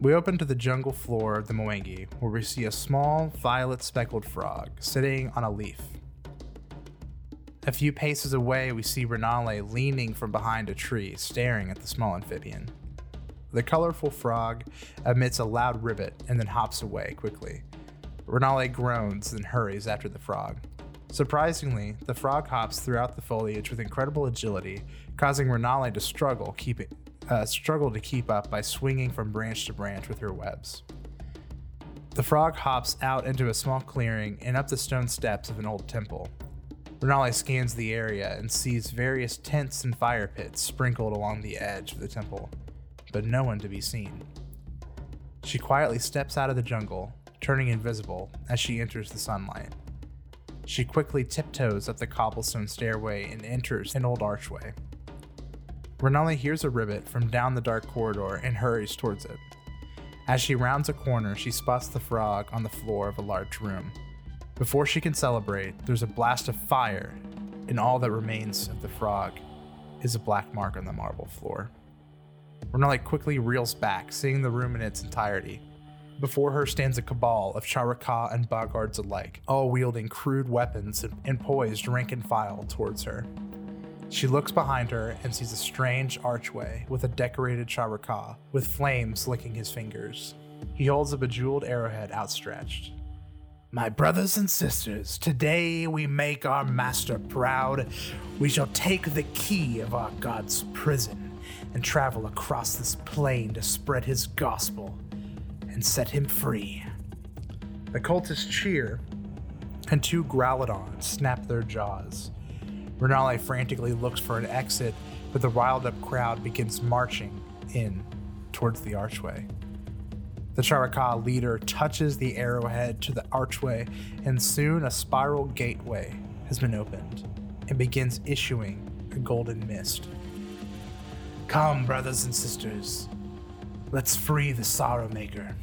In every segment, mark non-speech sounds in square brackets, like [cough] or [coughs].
We open to the jungle floor of the Mwangi, where we see a small, violet speckled frog sitting on a leaf. A few paces away, we see Renale leaning from behind a tree, staring at the small amphibian. The colorful frog emits a loud ribbit and then hops away quickly. Renale groans and hurries after the frog. Surprisingly, the frog hops throughout the foliage with incredible agility, causing Renale to struggle, keep it, uh, struggle to keep up by swinging from branch to branch with her webs. The frog hops out into a small clearing and up the stone steps of an old temple. Renale scans the area and sees various tents and fire pits sprinkled along the edge of the temple, but no one to be seen. She quietly steps out of the jungle, turning invisible as she enters the sunlight. She quickly tiptoes up the cobblestone stairway and enters an old archway. Renale hears a ribbit from down the dark corridor and hurries towards it. As she rounds a corner, she spots the frog on the floor of a large room. Before she can celebrate, there's a blast of fire, and all that remains of the frog is a black mark on the marble floor. Renale quickly reels back, seeing the room in its entirety. Before her stands a cabal of Charaka and Boggards alike, all wielding crude weapons and poised rank and file towards her. She looks behind her and sees a strange archway with a decorated Charaka, with flames licking his fingers. He holds a bejeweled arrowhead outstretched. My brothers and sisters, today we make our master proud. We shall take the key of our god's prison and travel across this plain to spread his gospel and set him free. The cultists cheer, and two Growlodons snap their jaws. Renale frantically looks for an exit, but the riled up crowd begins marching in towards the archway. The Charaka leader touches the arrowhead to the archway, and soon a spiral gateway has been opened and begins issuing a golden mist. Come, brothers and sisters, let's free the Sorrow Maker.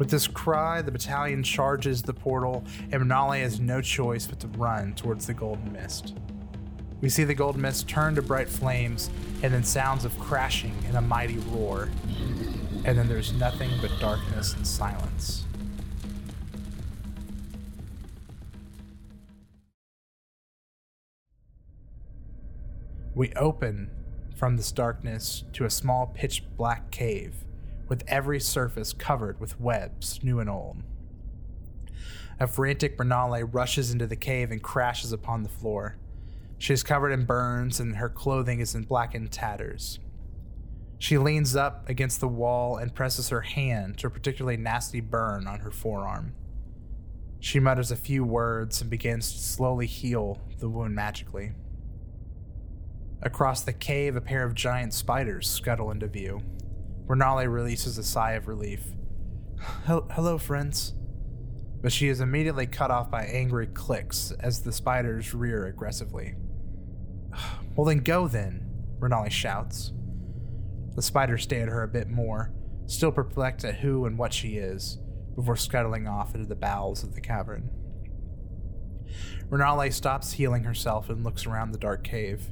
With this cry, the battalion charges the portal, and Renale has no choice but to run towards the golden mist. We see the golden mist turn to bright flames, and then sounds of crashing and a mighty roar. And then there's nothing but darkness and silence. We open from this darkness to a small pitch black cave with every surface covered with webs, new and old. A frantic Renale rushes into the cave and crashes upon the floor. She is covered in burns and her clothing is in blackened tatters. She leans up against the wall and presses her hand to a particularly nasty burn on her forearm. She mutters a few words and begins to slowly heal the wound magically. Across the cave, a pair of giant spiders scuttle into view. Renale releases a sigh of relief. Hello, friends. But she is immediately cut off by angry clicks as the spiders rear aggressively. [sighs] Well, then go then, Renale shouts. The spiders stare at her a bit more, still perplexed at who and what she is, before scuttling off into the bowels of the cavern. Renale stops healing herself and looks around the dark cave.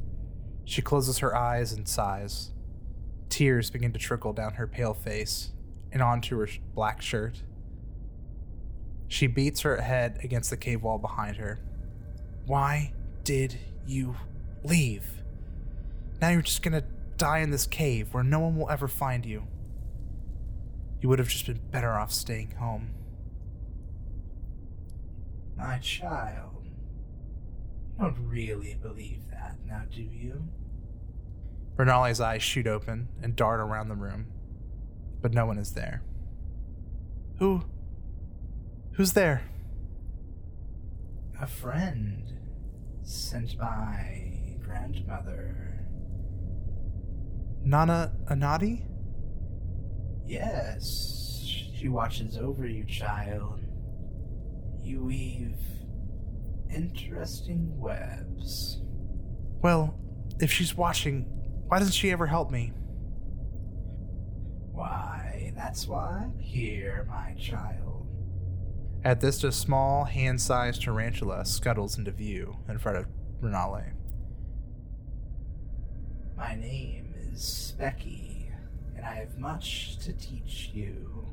She closes her eyes and sighs. Tears begin to trickle down her pale face and onto her black shirt. She beats her head against the cave wall behind her. Why did you leave? Now you're just gonna die in this cave where no one will ever find you. You would have just been better off staying home. My child, you don't really believe that, now do you? Renale's eyes shoot open and dart around the room, but no one is there. Who? Who's there? A friend sent by grandmother. Nana Anadi? Yes, she watches over you, child. You weave interesting webs. Well, if she's watching, why doesn't she ever help me? Why, that's why I'm here, my child. At this, a small, hand sized tarantula scuttles into view in front of Renale. My name is Specky, and I have much to teach you.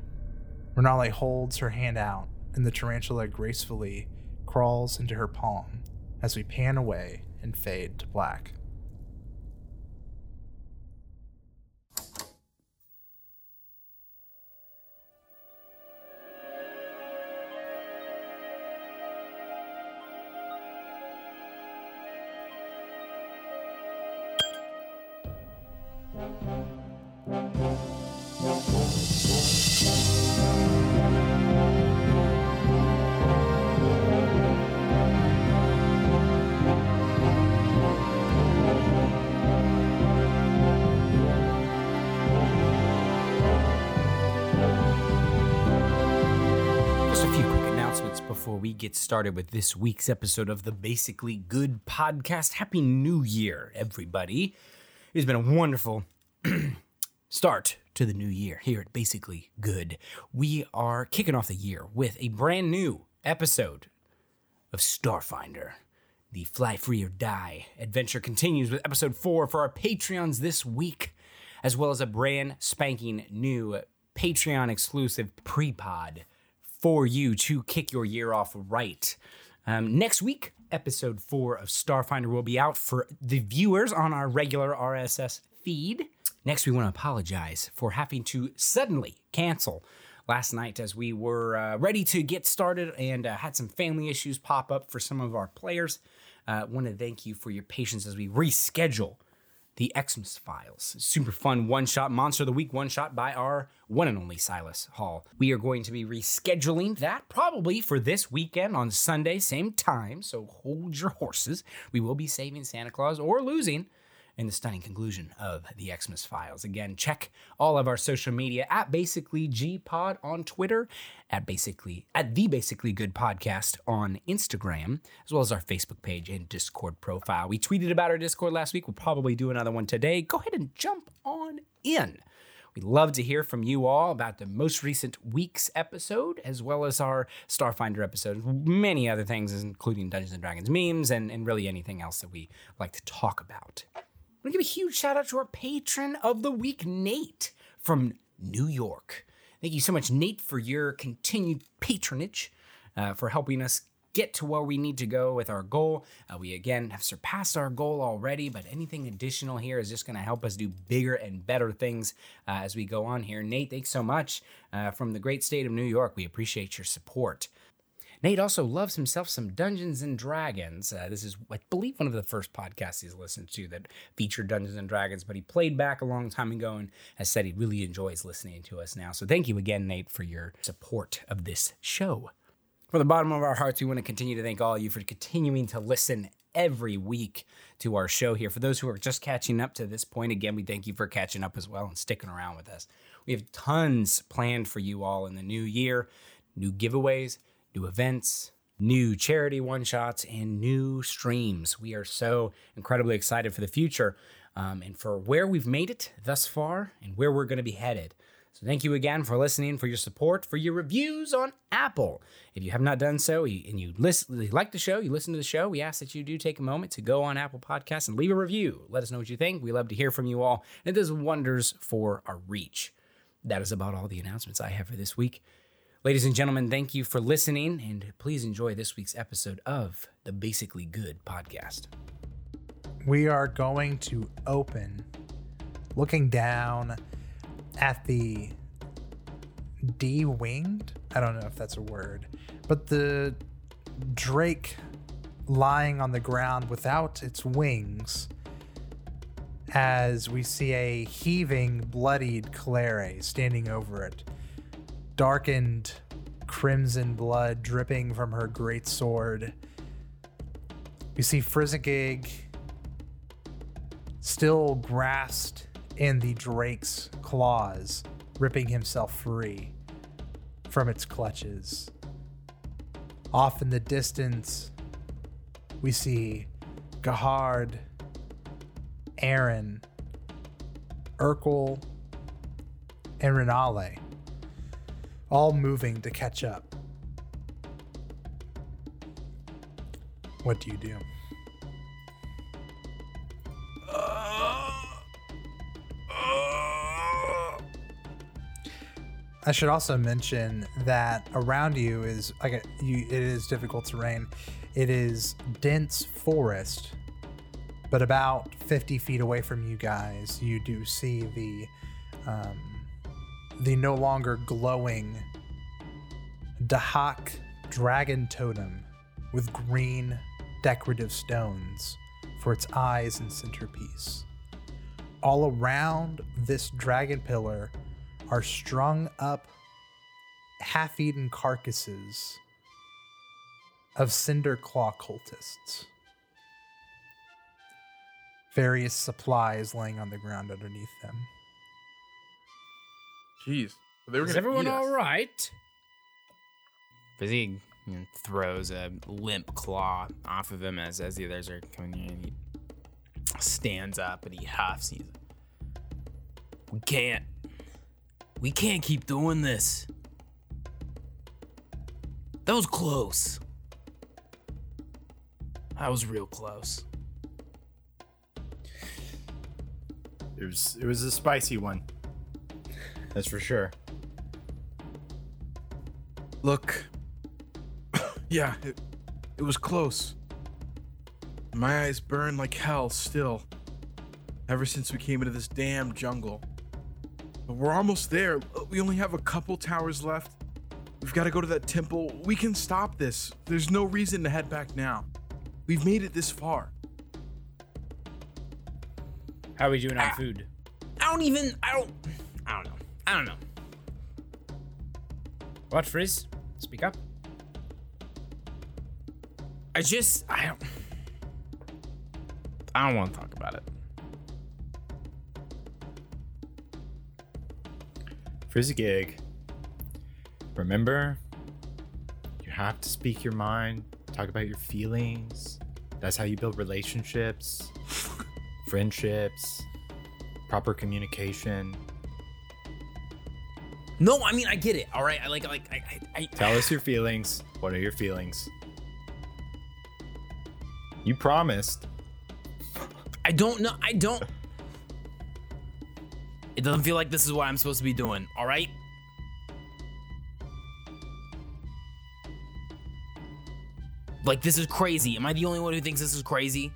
Renale holds her hand out, and the tarantula gracefully crawls into her palm as we pan away and fade to black. Get started with this week's episode of the Basically Good podcast. Happy New Year, everybody. It's been a wonderful [clears throat] start to the new year here at Basically Good. We are kicking off the year with a brand new episode of Starfinder. The Fly Free or Die adventure continues with episode four for our Patreons this week, as well as a brand spanking new Patreon exclusive pre pod for you to kick your year off right. Um, next week, episode four of Starfinder will be out for the viewers on our regular RSS feed. Next, we want to apologize for having to suddenly cancel last night as we were uh, ready to get started and uh, had some family issues pop up for some of our players. Uh, want to thank you for your patience as we reschedule the Xmas Files. Super fun one shot Monster of the Week one shot by our one and only Silas Hall. We are going to be rescheduling that probably for this weekend on Sunday, same time. So hold your horses. We will be saving Santa Claus or losing in the stunning conclusion of the Xmas Files. Again, check all of our social media at basically Gpod on Twitter, at basically at the Basically Good Podcast on Instagram, as well as our Facebook page and Discord profile. We tweeted about our Discord last week. We'll probably do another one today. Go ahead and jump on in. We'd love to hear from you all about the most recent week's episode, as well as our Starfinder episode, many other things, including Dungeons and Dragons memes and, and really anything else that we like to talk about. I'm gonna give a huge shout out to our patron of the week, Nate from New York. Thank you so much, Nate, for your continued patronage, uh, for helping us get to where we need to go with our goal. Uh, we again have surpassed our goal already, but anything additional here is just going to help us do bigger and better things uh, as we go on here. Nate, thanks so much uh, from the great state of New York. We appreciate your support. Nate also loves himself some Dungeons and Dragons. Uh, this is, I believe, one of the first podcasts he's listened to that featured Dungeons and Dragons, but he played back a long time ago and has said he really enjoys listening to us now. So thank you again, Nate, for your support of this show. From the bottom of our hearts, we want to continue to thank all of you for continuing to listen every week to our show here. For those who are just catching up to this point, again, we thank you for catching up as well and sticking around with us. We have tons planned for you all in the new year new giveaways, new events, new charity one shots, and new streams. We are so incredibly excited for the future um, and for where we've made it thus far and where we're going to be headed. So, thank you again for listening, for your support, for your reviews on Apple. If you have not done so and you, listen, you like the show, you listen to the show, we ask that you do take a moment to go on Apple Podcasts and leave a review. Let us know what you think. We love to hear from you all. And it does wonders for our reach. That is about all the announcements I have for this week. Ladies and gentlemen, thank you for listening, and please enjoy this week's episode of the Basically Good podcast. We are going to open looking down at the D winged. I don't know if that's a word, but the drake lying on the ground without its wings as we see a heaving, bloodied Clare standing over it. Darkened crimson blood dripping from her great sword. We see Frizzigig still grasped in the drake's claws, ripping himself free from its clutches. Off in the distance, we see Gahard, Aaron, Urkel, and Renale all moving to catch up. What do you do? I should also mention that around you is like you. It is difficult terrain. It is dense forest, but about 50 feet away from you guys, you do see the um, the no longer glowing Dahak dragon totem with green decorative stones for its eyes and centerpiece. All around this dragon pillar are strung up half eaten carcasses of cinder claw cultists. Various supplies laying on the ground underneath them. Jeez. They were Is everyone all right? Fizzy you know, throws a limp claw off of him as, as the others are coming in. And he stands up and he huffs. He's like, "We can't. We can't keep doing this. That was close. That was real close. It was it was a spicy one. That's for sure. Look. [coughs] yeah, it, it was close. My eyes burn like hell still. Ever since we came into this damn jungle. But we're almost there. We only have a couple towers left. We've got to go to that temple. We can stop this. There's no reason to head back now. We've made it this far. How are we doing on ah. food? I don't even. I don't. I don't know. I don't know. What, Frizz? Speak up. I just. I don't. I don't want to talk about it. Frizzigig. Remember, you have to speak your mind, talk about your feelings. That's how you build relationships, [laughs] friendships, proper communication. No, I mean I get it. All right, I like like I I, I Tell us [sighs] your feelings. What are your feelings? You promised. I don't know. I don't. It doesn't feel like this is what I'm supposed to be doing. All right. Like this is crazy. Am I the only one who thinks this is crazy?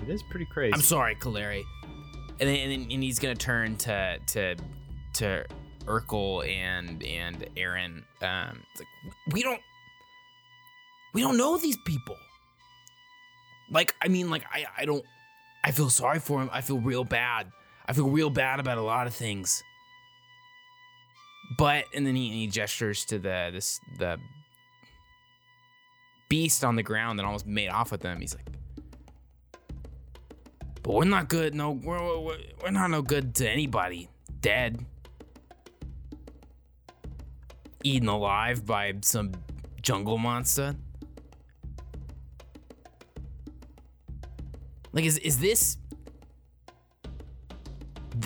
It is pretty crazy. I'm sorry, Kaleri. And then, and then and he's gonna turn to to to Urkel and and Aaron. Um, it's like we don't we don't know these people. Like I mean, like I I don't. I feel sorry for him. I feel real bad. I feel real bad about a lot of things. But and then he, he gestures to the this the beast on the ground that almost made off with them. He's like, but we're not good. No, we're, we're, we're not no good to anybody. Dead. Eaten alive by some jungle monster. Like, is is this?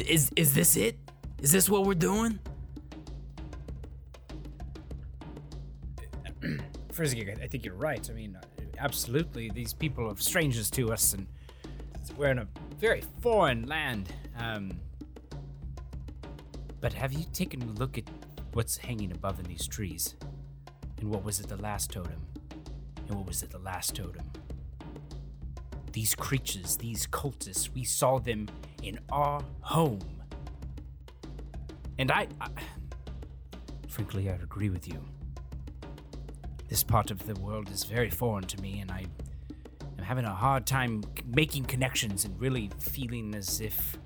Is is this it? Is this what we're doing? [clears throat] Frizzy, I think you're right. I mean, absolutely, these people are strangers to us, and we're in a very foreign land. Um, but have you taken a look at what's hanging above in these trees? And what was it the last totem? And what was it the last totem? These creatures, these cultists, we saw them in our home. And I, I frankly, I agree with you. This part of the world is very foreign to me, and I am having a hard time making connections and really feeling as if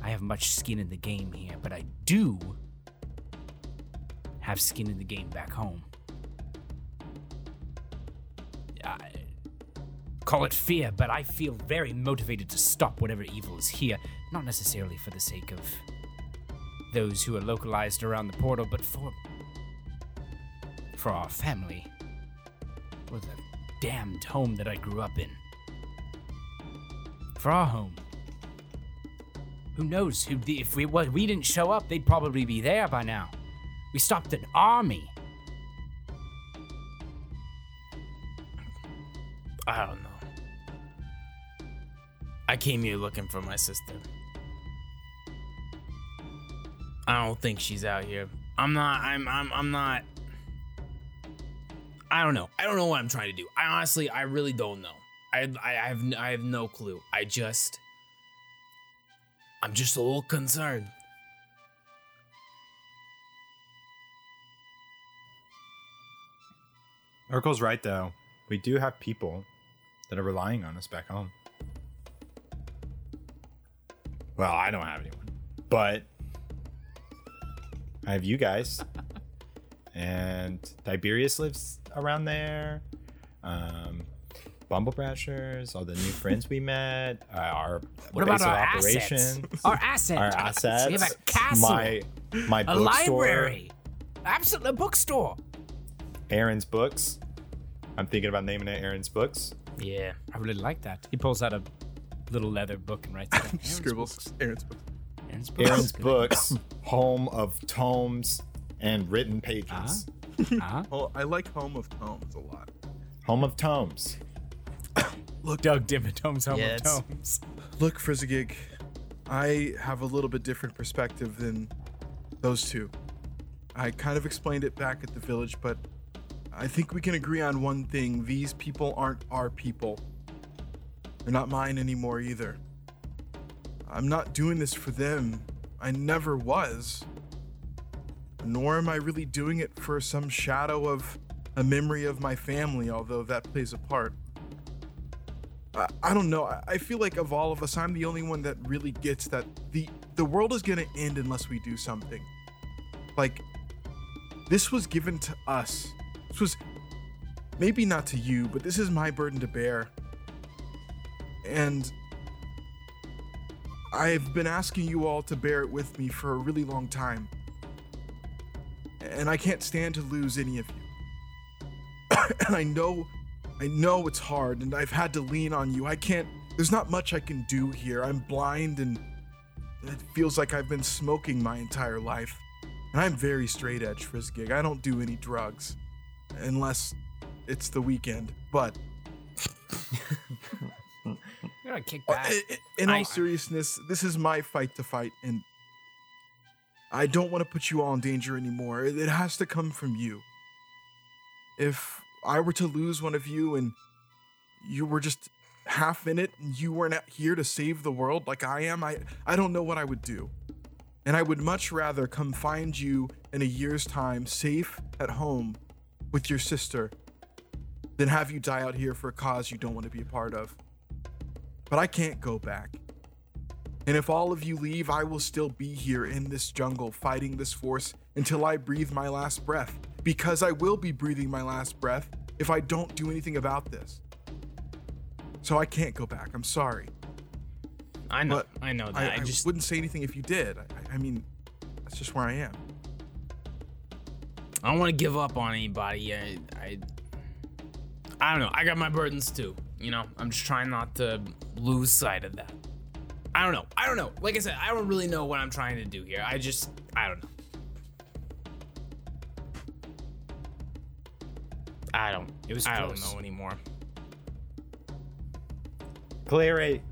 I have much skin in the game here. But I do have skin in the game back home. I call it fear, but I feel very motivated to stop whatever evil is here. Not necessarily for the sake of those who are localized around the portal, but for for our family, for the damned home that I grew up in, for our home. Who knows? Who if we was we didn't show up, they'd probably be there by now. We stopped an army. I don't know. I came here looking for my sister. I don't think she's out here. I'm not. I'm. I'm. I'm not. I don't know. I don't know what I'm trying to do. I honestly, I really don't know. I. I have. I have no clue. I just. I'm just a little concerned. Urkel's right though. We do have people that are relying on us back home. Well, I don't have anyone, but I have you guys, [laughs] and Tiberius lives around there. Um, Bumble Brashers, all the new friends we met, uh, our What base about of our assets? operations, Our assets. our assets, [laughs] We have a castle. my my a bookstore, library. Absolutely, a bookstore. Aaron's books. I'm thinking about naming it Aaron's books. Yeah. I really like that. He pulls out a little leather book and writes it. [laughs] Aaron's Scribbles. books. Aaron's book. Aaron's books. Aaron's [laughs] books, home of tomes and written pages. Uh-huh. Oh, I like Home of Tomes a lot. Home of tomes. Look, Doug Dimmadome's Home Yeah, of Tomes. Look, Frizzigig, I have a little bit different perspective than those two. I kind of explained it back at the village, but I think we can agree on one thing. These people aren't our people. They're not mine anymore either. I'm not doing this for them. I never was. Nor am I really doing it for some shadow of a memory of my family, although that plays a part. I, I don't know. I, I feel like of all of us, I'm the only one that really gets that the the world is gonna end unless we do something. Like this was given to us. This was maybe not to you, but this is my burden to bear. And I've been asking you all to bear it with me for a really long time. And I can't stand to lose any of you. [coughs] and I know I know it's hard and I've had to lean on you. I can't, there's not much I can do here. I'm blind and it feels like I've been smoking my entire life. And I'm very straight edge, Frizzgig. I don't do any drugs unless it's the weekend. But kick uh, back. in all seriousness, this is my fight to fight and I don't want to put you all in danger anymore. It it has to come from you. If I were to lose one of you and you were just half in it and you weren't here to save the world like I am, I, I don't know what I would do. And I would much rather come find you in a year's time, safe at home with your sister, than have you die out here for a cause you don't want to be a part of. But I can't go back. And if all of you leave, I will still be here in this jungle fighting this force until I breathe my last breath. Because I will be breathing my last breath if I don't do anything about this. So I can't go back. I'm sorry. I know. But I know that. I, I, I just. wouldn't say anything if you did. I, I- I mean, that's just where I am. I don't want to give up on anybody. I, I. I don't know. I got my burdens too. You know. I'm just trying not to lose sight of that. I don't know. I don't know. Like I said, I don't really know what I'm trying to do here. I just. I don't know. I don't. It was I don't know anymore. Clary,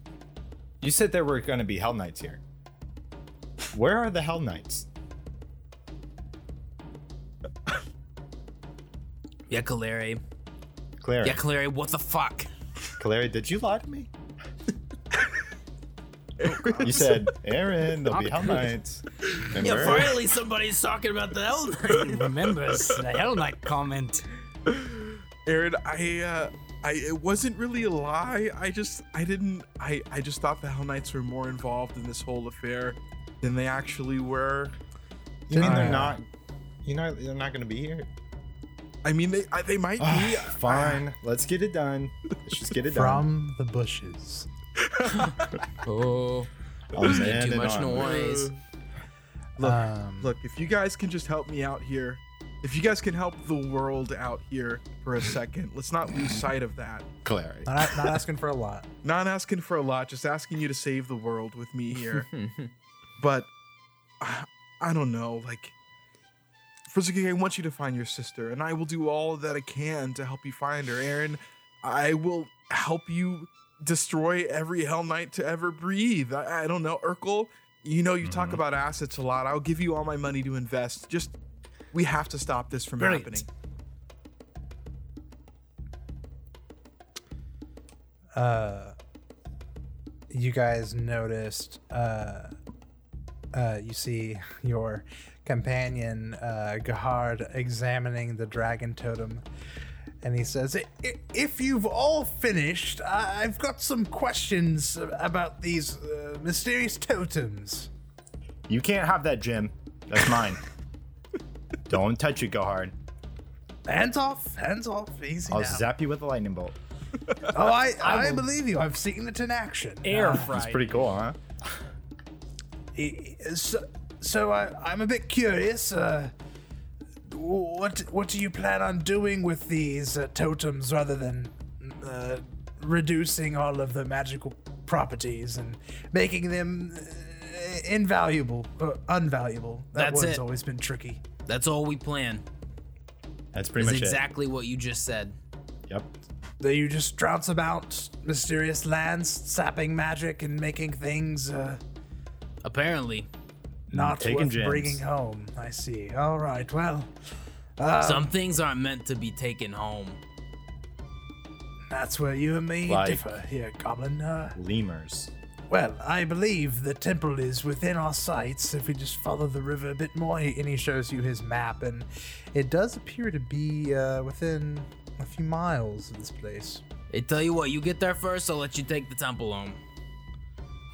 [coughs] you said there were going to be Hell Knights here. Where are the Hell Knights? Yeah, Kaleri. Clary, Yeah, Kaleri. What the fuck? Clary, did you lie to me? you said, Aaron, there'll be Hell Knights. And [laughs] Yeah, finally somebody's talking about the Hell Knight. [laughs] Remembers the Hell Knight comment. Aaron, I uh I it wasn't really a lie. I just I didn't I I just thought the Hell Knights were more involved in this whole affair than they actually were. You mean they're Uh, not? You know they're not going to be here. I mean they they might be. Fine, let's get it done. Let's just get it done. From the bushes. [laughs] oh, I'll made stand too much on. noise. Look, Um, look, if you guys can just help me out here, if you guys can help the world out here for a second, let's not lose sight of that. Clary. not, not asking for a lot. [laughs] Not asking for a lot, just asking you to save the world with me here. [laughs] but I, I don't know, like First, I want you to find your sister, and I will do all that I can to help you find her. Aaron, I will help you destroy every Hell Knight to ever breathe. I, I don't know, Urkel, You know, you talk Mm-hmm. about assets a lot. I'll give you all my money to invest. Just, we have to stop this from Brilliant. happening. uh you guys noticed uh uh you see your companion uh Gahard examining the dragon totem and he says "I- i- if you've all finished I- i've got some questions about these uh, mysterious totems You can't have that, Jim. That's mine. [laughs] Don't touch it, Gahard. hands off hands off easy I'll now. zap you with a lightning bolt. oh i [laughs] i, believe you i've seen it in action Air Uh, fried. It's pretty cool, huh? I- So, so I, I'm a bit curious. Uh, what what do you plan on doing with these uh, totems rather than uh, reducing all of the magical properties and making them uh, invaluable, uh, unvaluable? That That's word's it. always been tricky. That's all we plan. That's pretty Is much exactly what you just said. Yep. That you just trounce about mysterious lands, sapping magic, and making things uh, Apparently, not taking worth gems. bringing home. I see. All right. Well. some things aren't meant to be taken home. That's where you and me Like- differ here, Goblin. Uh, Lemurs. well, I believe the temple is within our sights if we just follow the river a bit more. And he shows you his map, and it does appear to be uh, within a few miles of this place. Hey, tell you what, you get there first, I'll let you take the temple home.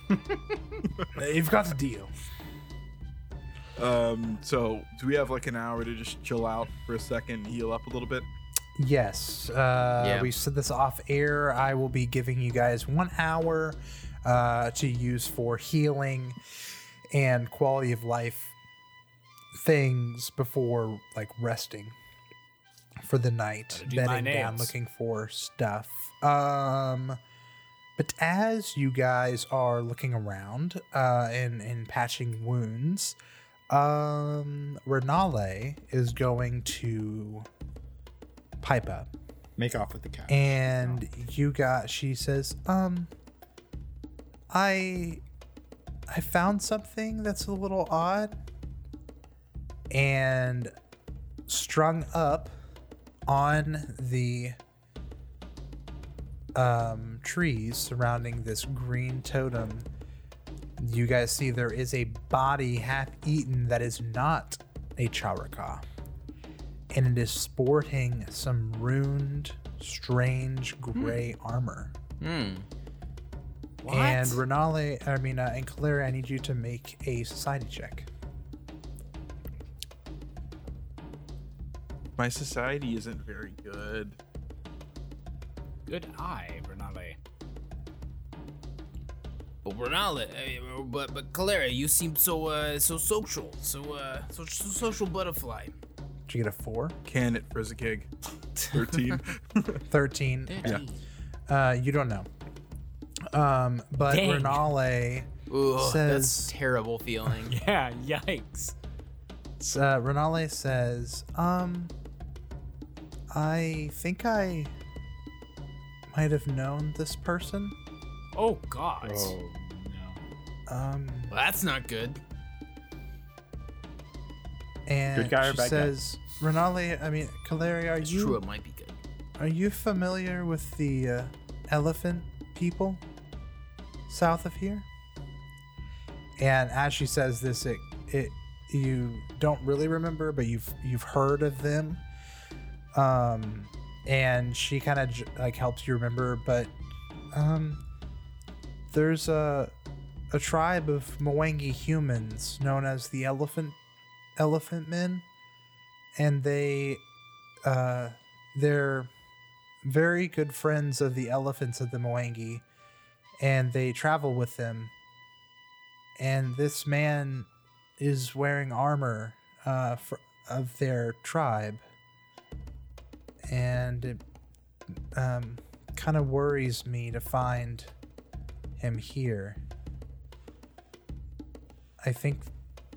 Uh, [laughs] You've got a deal. Um, so do we have like an hour to just chill out for a second, heal up a little bit? Yes, uh, Yeah. we said this off air. I will be giving you guys one hour uh, to use for healing and quality of life things before like resting for the night, do bedding down, looking for stuff. Um, but as you guys are looking around uh, and and patching wounds, um, Renale is going to pipe up Make off with the cat. and you got she says um i i found something that's a little odd and strung up on the um trees surrounding this green totem you guys see there is a body half eaten that is not a charaka and it is sporting some ruined, strange gray armor. Hmm. What? And Renale, I mean, uh, and Kaleri, I need you to make a society check. My society isn't very good. Good eye, Renale. But Renale, uh, but but Calera, you seem so uh so social, so uh so, so social butterfly. Did you get a four? Can it, Frizzakig? [laughs] [laughs] 13. 13. Yeah. Uh, you don't know. Um, but Dang. Renale, Ooh, Says- that's a terrible feeling. [laughs] Yeah, yikes. uh, Renale says, um, I think I might have known this person. Oh, God. Oh no. Um, well, that's not good. and Good guy or she bad guy? says, Renale, I mean, Kaleri, are It's you true, it might be good. Are you familiar with the uh, elephant people south of here? And as she says this, it, it you don't really remember, but you've you've heard of them. Um, and she kind of like helps you remember, but um, there's a a tribe of Mwangi humans known as the elephant elephant men, and they uh they're very good friends of the elephants of the Mwangi, and they travel with them. And this man is wearing armor uh, for, of their tribe, and it um, kind of worries me to find him here. I think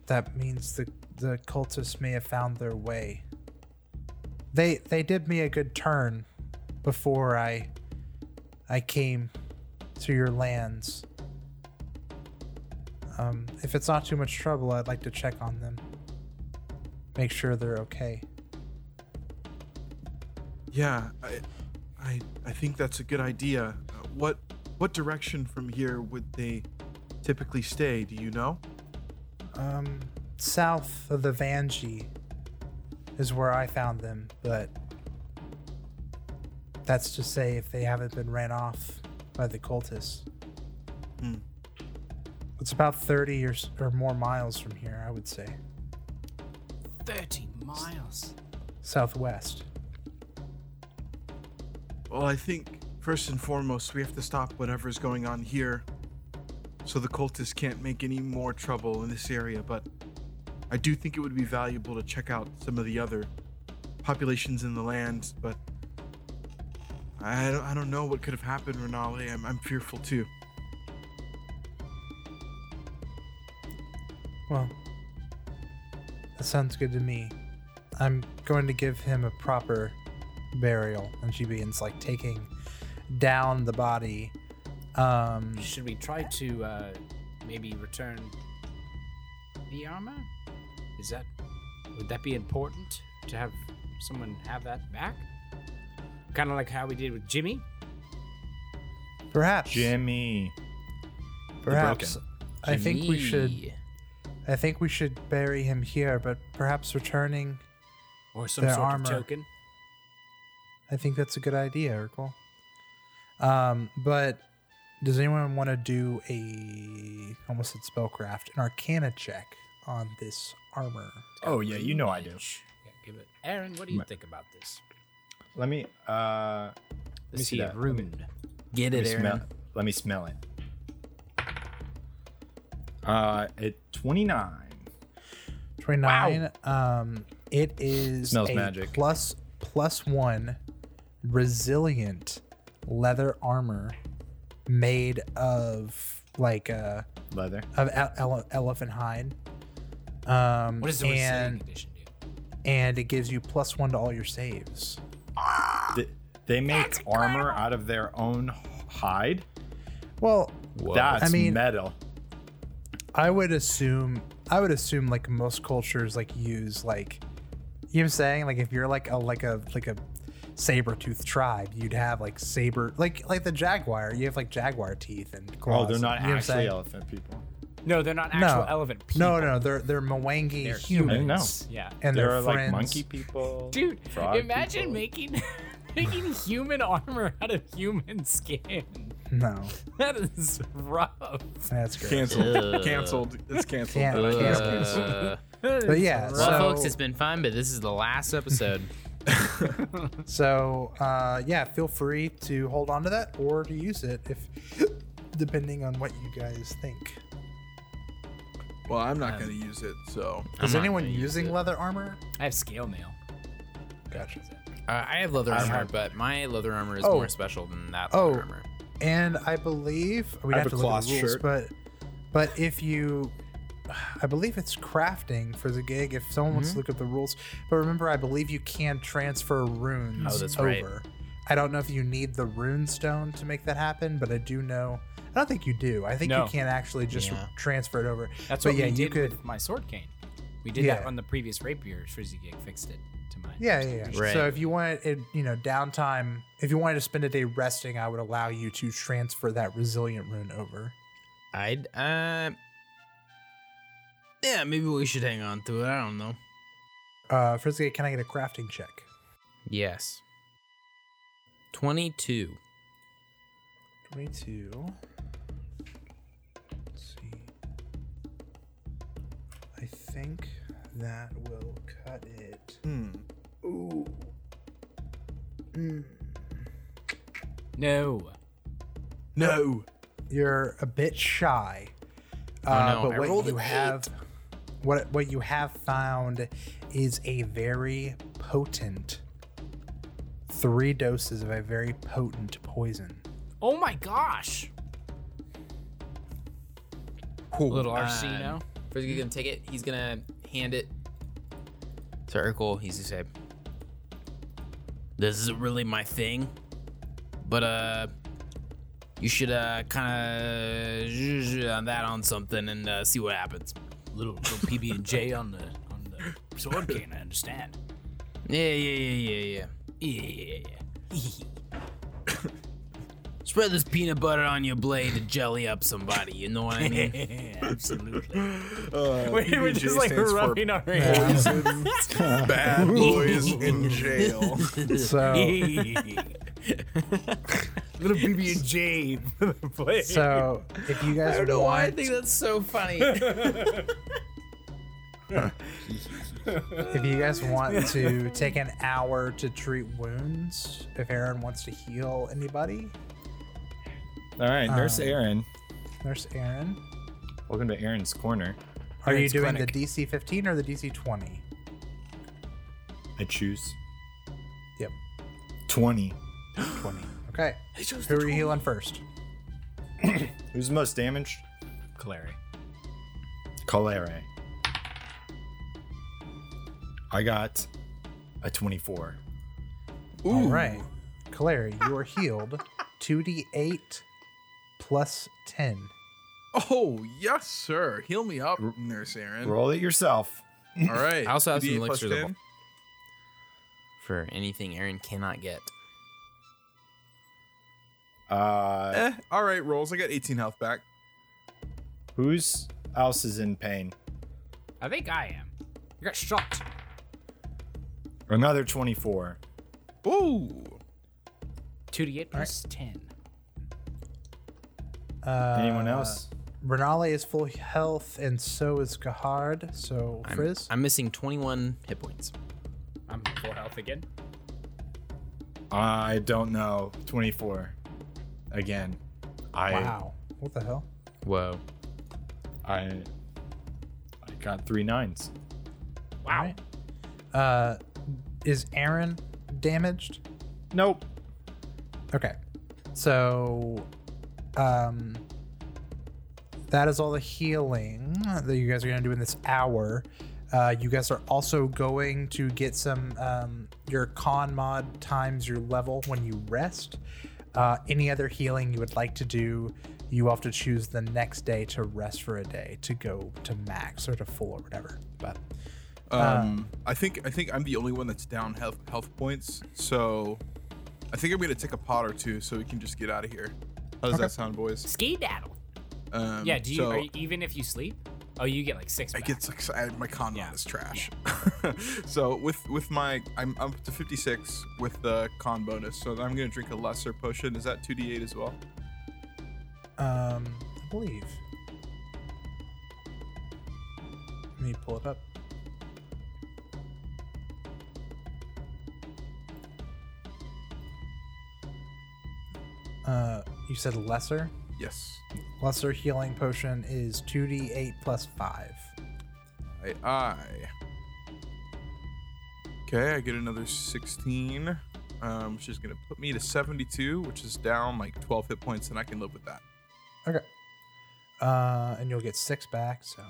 that means the the cultists may have found their way. They they did me a good turn before I I came to your lands. Um, if it's not too much trouble, I'd like to check on them. Make sure they're okay. Yeah, I, I, I think that's a good idea. Uh, what, what direction from here would they typically stay? Do you know? Um, south of the Vanji is where I found them, but that's to say if they haven't been ran off by the cultists. Hmm. It's about 30 or, or more miles from here, I would say. 30 miles. Southwest. Well, I think first and foremost we have to stop whatever's going on here, so the cultists can't make any more trouble in this area. But I do think it would be valuable to check out some of the other populations in the land. But I don't, I don't know what could have happened, Renale. I'm, I'm fearful too. Well, that sounds good to me. I'm going to give him a proper burial. And she begins like taking down the body. Um, Should we try to uh, maybe return the armor? Is that would that be important to have someone have that back? Kind of like how we did with Jimmy. perhaps. Jimmy. Perhaps. I think we should. I think we should bury him here, but perhaps returning. Or some Their sort armor. of token. I think that's a good idea, Urkel. Um, but does anyone want to do a almost said spellcraft an Arcana check on this armor? Oh yeah, you know I do. Yeah, give it. Aaron, what do you Ma- think about this? Let me uh Let's see see that. Let rune. Get it, me Aaron. smell let me smell it. Uh at 29. 29 um it is Smells a magic. plus plus 1 resilient leather armor made of like uh Leather. of ele- ele- elephant hide um What does the resilient and condition do? and it gives you plus 1 to all your saves They, they make armor out of their own hide. well That's I mean- metal. I would assume I would assume like most cultures like use like you know what I'm saying? Like if you're like a like a like a saber tooth tribe, you'd have like saber like like the jaguar. You have like jaguar teeth and claws. Oh, they're not you know what I'm actually elephant people. No, they're not No. elephant people. No, no, they're they're Mwangi They're humans. I didn't know. Yeah. And there they're are like monkey people. [laughs] Dude, frog imagine people. making [laughs] making human armor out of human skin. No, [laughs] That is rough. that's great. Canceled. Ugh. canceled. It's canceled. Can't- but I can't can't cancel. Uh, But yeah, well, so folks, it's been fun, but this is the last episode. [laughs] so uh, yeah, feel free to hold on to that or to use it if depending on what you guys think. Well, I'm not gonna use it, so Is anyone gonna use using leather armor? I have scale mail. Gotcha. Uh, I have leather armor, have- but my leather armor is Oh. more special than that Oh. leather armor. And I believe we I have, have to a look at cloth the rules, shirt. but but if you, I believe it's crafting for the gig. If someone wants to Mm-hmm. look at the rules, but remember, I believe you can transfer runes Oh, that's over. right. I don't know if you need the rune stone to make that happen, but I do know. I don't think you do. I think No. you can actually just Yeah. transfer it over. That's but what yeah, we you did could. with my sword cane. We did Yeah. that on the previous rapier Frizzigig. Fixed it to mine. Yeah, yeah, yeah. Right. So if you wanted, it, you know, downtime, if you wanted to spend a day resting, I would allow you to transfer that resilient rune over. I'd, uh, yeah, maybe we should hang on to it. I don't know. Uh, Frisgate, can I get a crafting check? Yes. 22. 22. Let's see. I think that will cut it. hmm. Ooh. Mm. No. no. You're a bit shy. Oh, Uh, no, but I what you an have what what you have found is a very potent three doses of a very potent poison. Oh my gosh. Little Arsino. Um, Frisky gonna take it. He's gonna hand it to Urkel. He's gonna say, "This isn't really my thing, but uh, You should uh kind of on that on something and uh, see what happens. Little little PB and J on the on the sword cane. I understand. Yeah, yeah, yeah, yeah, Yeah, yeah, yeah. yeah. Spread this peanut butter on your blade to jelly up somebody. You know what I mean? yeah. [laughs] Absolutely. Uh, We're just like rubbing our hands. Bad boys in jail. [laughs] So, [laughs] Little PB and J. [laughs] so if you guys I don't know why I want, think that's so funny. [laughs] [laughs] if you guys want to take an hour to treat wounds, if Aaron wants to heal anybody, All right, Nurse Um, Aaron. Nurse Aaron. Welcome to Aaron's corner. Are you doing clinic. the DC 15 or the DC 20? I choose Yep, 20. 20. Okay. Who are you healing first? [clears throat] Who's the most damaged? Clary. Calere. I got a 24. All right. Clary, you are healed [laughs] 2d8 plus 10. Oh, yes, sir. Heal me up, Nurse Aaron. Roll it yourself. All right. I also have some 2d8 plus elixirs of- 10. For anything Aaron cannot get. Uh, Eh, all right, rolls. I got 18 health back. who's else is in pain? I think I am. You got shot. Another 24. Ooh. Two to eight plus ten. Uh, Anyone else? Renale is full health, and so is Gahard. So, I'm, Frizz? I'm missing 21 hit points. I'm full health again. I don't know. 24. Again. I wow. What the hell? Whoa. I I got three nines. Wow. Uh, is Aaron damaged? Nope. Okay. So, um, that is all the healing that you guys are going to do in this hour. Uh, you guys are also going to get some, um, your con mod times your level when you rest. Uh, any other healing you would like to do, you have to choose the next day to rest for a day to go to max or to full or whatever. But Um, I think I think I'm the only one that's down health health points. So I think I'm gonna take a pot or two so we can just get out of here. How does that sound, boys? Skedaddle. Um, Yeah. Do you, so are you even if you sleep? Oh, you get like six. I get like I, my con Yeah. mod is trash. [laughs] so with with my I'm up to 56 with the con bonus. So I'm gonna drink a lesser potion. Is that 2d8 as well? Um, I believe. Let me pull it up. Uh, you said lesser. Yes. Lesser healing potion is 2d8 plus 5. I I. Okay, I get another 16, um, which is gonna put me to 72, which is down like 12 hit points, and I can live with that. Okay. Uh, and you'll get 6 back, so.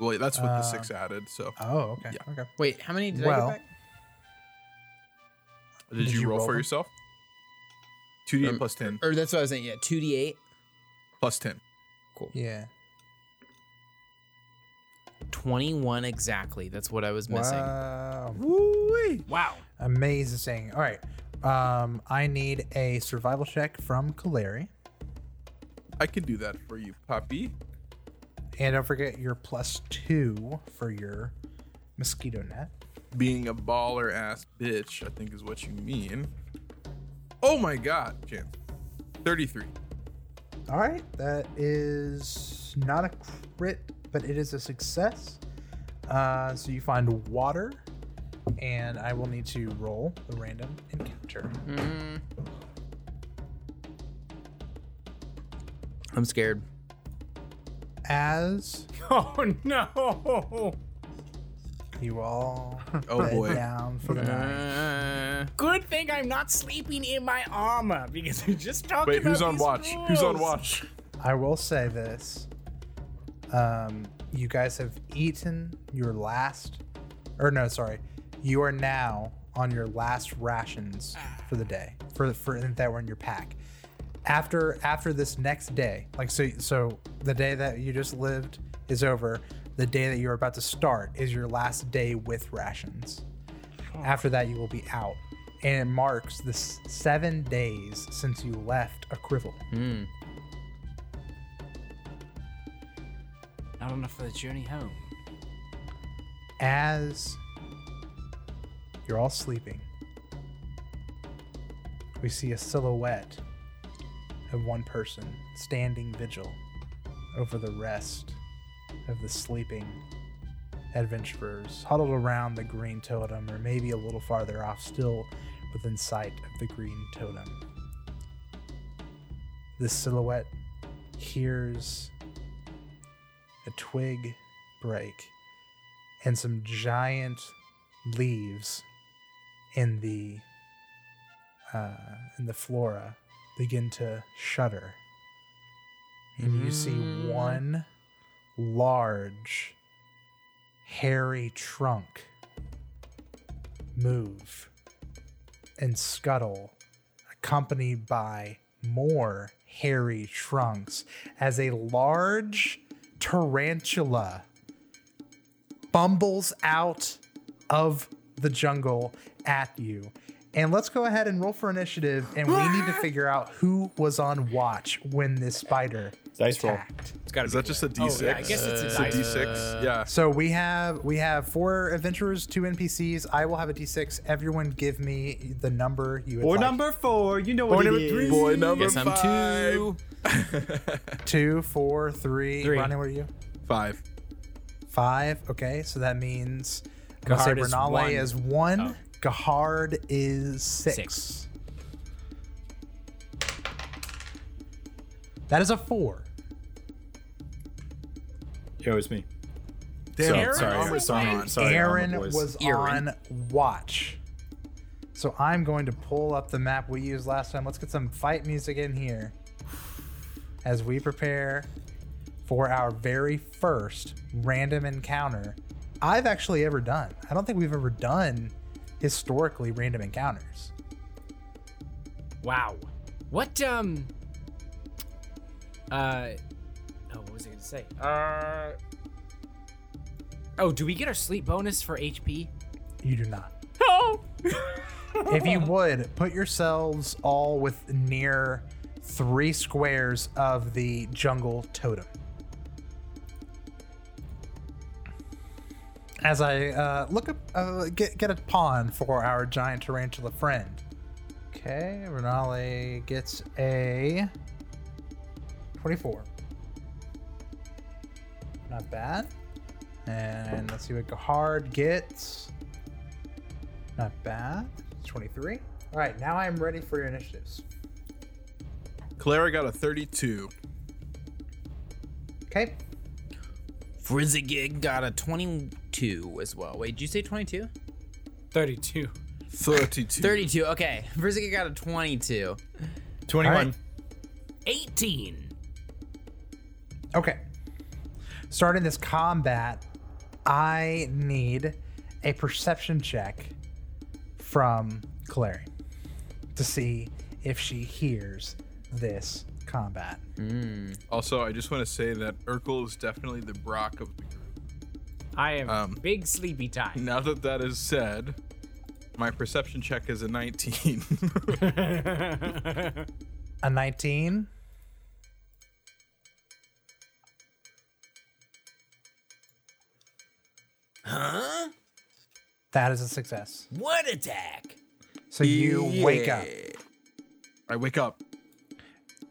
Well, that's what Uh, the six added. So Oh, okay. Yeah. Okay. Wait, how many did Well- I get back? did, did you, you roll, roll for them? yourself? 2d8 Um, plus 10 Or that's what I was saying. Yeah, 2d8. Plus 10. Cool. Yeah. 21 exactly. That's what I was missing. Wow. Woo! Wow. Amazing. All right. Um, I need a survival check from Kaleri. I can do that for you, puppy. And don't forget your plus two for your mosquito net. Being a baller ass bitch, I think is what you mean. Oh my god, Jan. 33. All right. That is not a crit, but it is a success. Uh, so you find water, and I will need to roll a random encounter. Mm. I'm scared. As [laughs] Oh no. You all Oh boy. down for the night. Uh, Good thing I'm not sleeping in my armor because we just talked Wait, about who's on these watch? Who's on watch? I will say this. Um, you guys have eaten your last, or no, sorry, you are now on your last rations for the day, for for that were in your pack. after after this next day, like so so the day that you just lived is over. The day that you're about to start is your last day with rations. After that, you will be out, and it marks the s- seven days since you left a crivel. Hmm. Not enough for the journey home. As you're all sleeping, we see a silhouette of one person standing vigil over the rest of the sleeping adventurers huddled around the green totem, or maybe a little farther off, still within sight of the green totem. This silhouette hears a twig break and some giant leaves in the uh, in the flora begin to shudder, and you see one large, hairy trunk move and scuttle, accompanied by more hairy trunks, as a large tarantula bumbles out of the jungle at you. And let's go ahead and roll for initiative, and we need to [laughs] figure out who was on watch when this spider Dice roll. attacked. It's got to Is be. that just a Blair. D6? Oh, yeah, I guess it's a It's dice. D6. yeah. So we have we have four adventurers, two NPCs. I will have a D6. Everyone, give me the number you would Or like. number four, you know what Boy it number is. three. Boy number Guess I'm five. two. [laughs] two, four, three. Three. Ronnie, what are you? Five. Five. Okay, so that means I'm gonna say Gahard is Renale one. is one. Oh. Gahard is six. Six. That is a four. Yo, it's me. Damn, So- it, sorry, armor's sorry, sorry, Aaron was Aaron. on watch. So I'm going to pull up the map we used last time. Let's get some fight music in here as we prepare for our very first random encounter I've actually ever done. I don't think we've ever done historically random encounters. Wow. What um uh oh what was I gonna say? Uh Oh, do we get our sleep bonus for HP? You do not. No. if you [laughs] would put yourselves all with near three squares of the jungle totem as i uh, look up uh, get, get a pawn for our giant tarantula friend okay renale gets a 24 not bad and let's see what Gahard gets not bad. 23. All right, now I'm ready for your initiatives. Clara got a 32. Okay. Frizzigig got a 22 as well. Wait, did you say 22? 32. 32. 32. Okay. Frizzigig got a 22. 21. All right. 18. Okay. Starting this combat, I need a perception check from Clary to see if she hears this combat. Also, I just want to say that Urkel is definitely the Brock of the group. I am Um, big sleepy time. Now that that is said, my perception check is a 19. [laughs] A 19. Huh? That is a success. What attack? So you wake up. I wake up.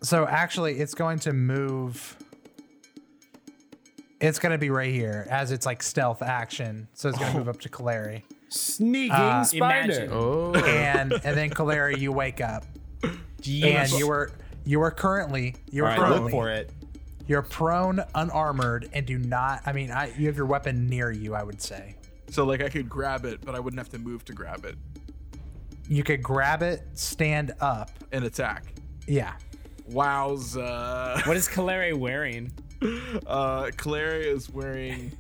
So actually, it's going to move. It's going to be right here as it's like stealth action. So it's going to move up to Kaleri. Sneaking Uh, spider. Oh. And and then Kaleri, you wake up. And you were you are currently you are right, currently look for it. you're prone, unarmored, and do not. I mean, I, you have your weapon near you. I would say So, like, I could grab it, but I wouldn't have to move to grab it you could grab it, stand up. and attack. Yeah. Wowza. What is Kaleri wearing? [laughs] Uh, Clary is wearing.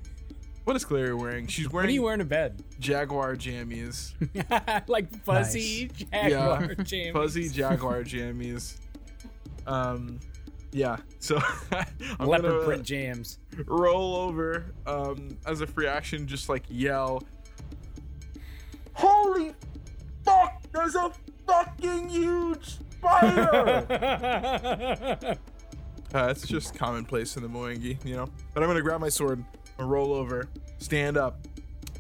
What is Clary wearing? She's wearing. What are you wearing to bed? Jaguar jammies. [laughs] like fuzzy jaguar yeah, [laughs] jam. fuzzy Jaguar jammies. Um, yeah. So I'm Leopard gonna print jams. roll over. Um, as a free action, just like yell. Holy fuck! There's a fucking huge spider. [laughs] Uh, it's just commonplace in the Moengi, you know. But I'm gonna grab my sword, and roll over, stand up,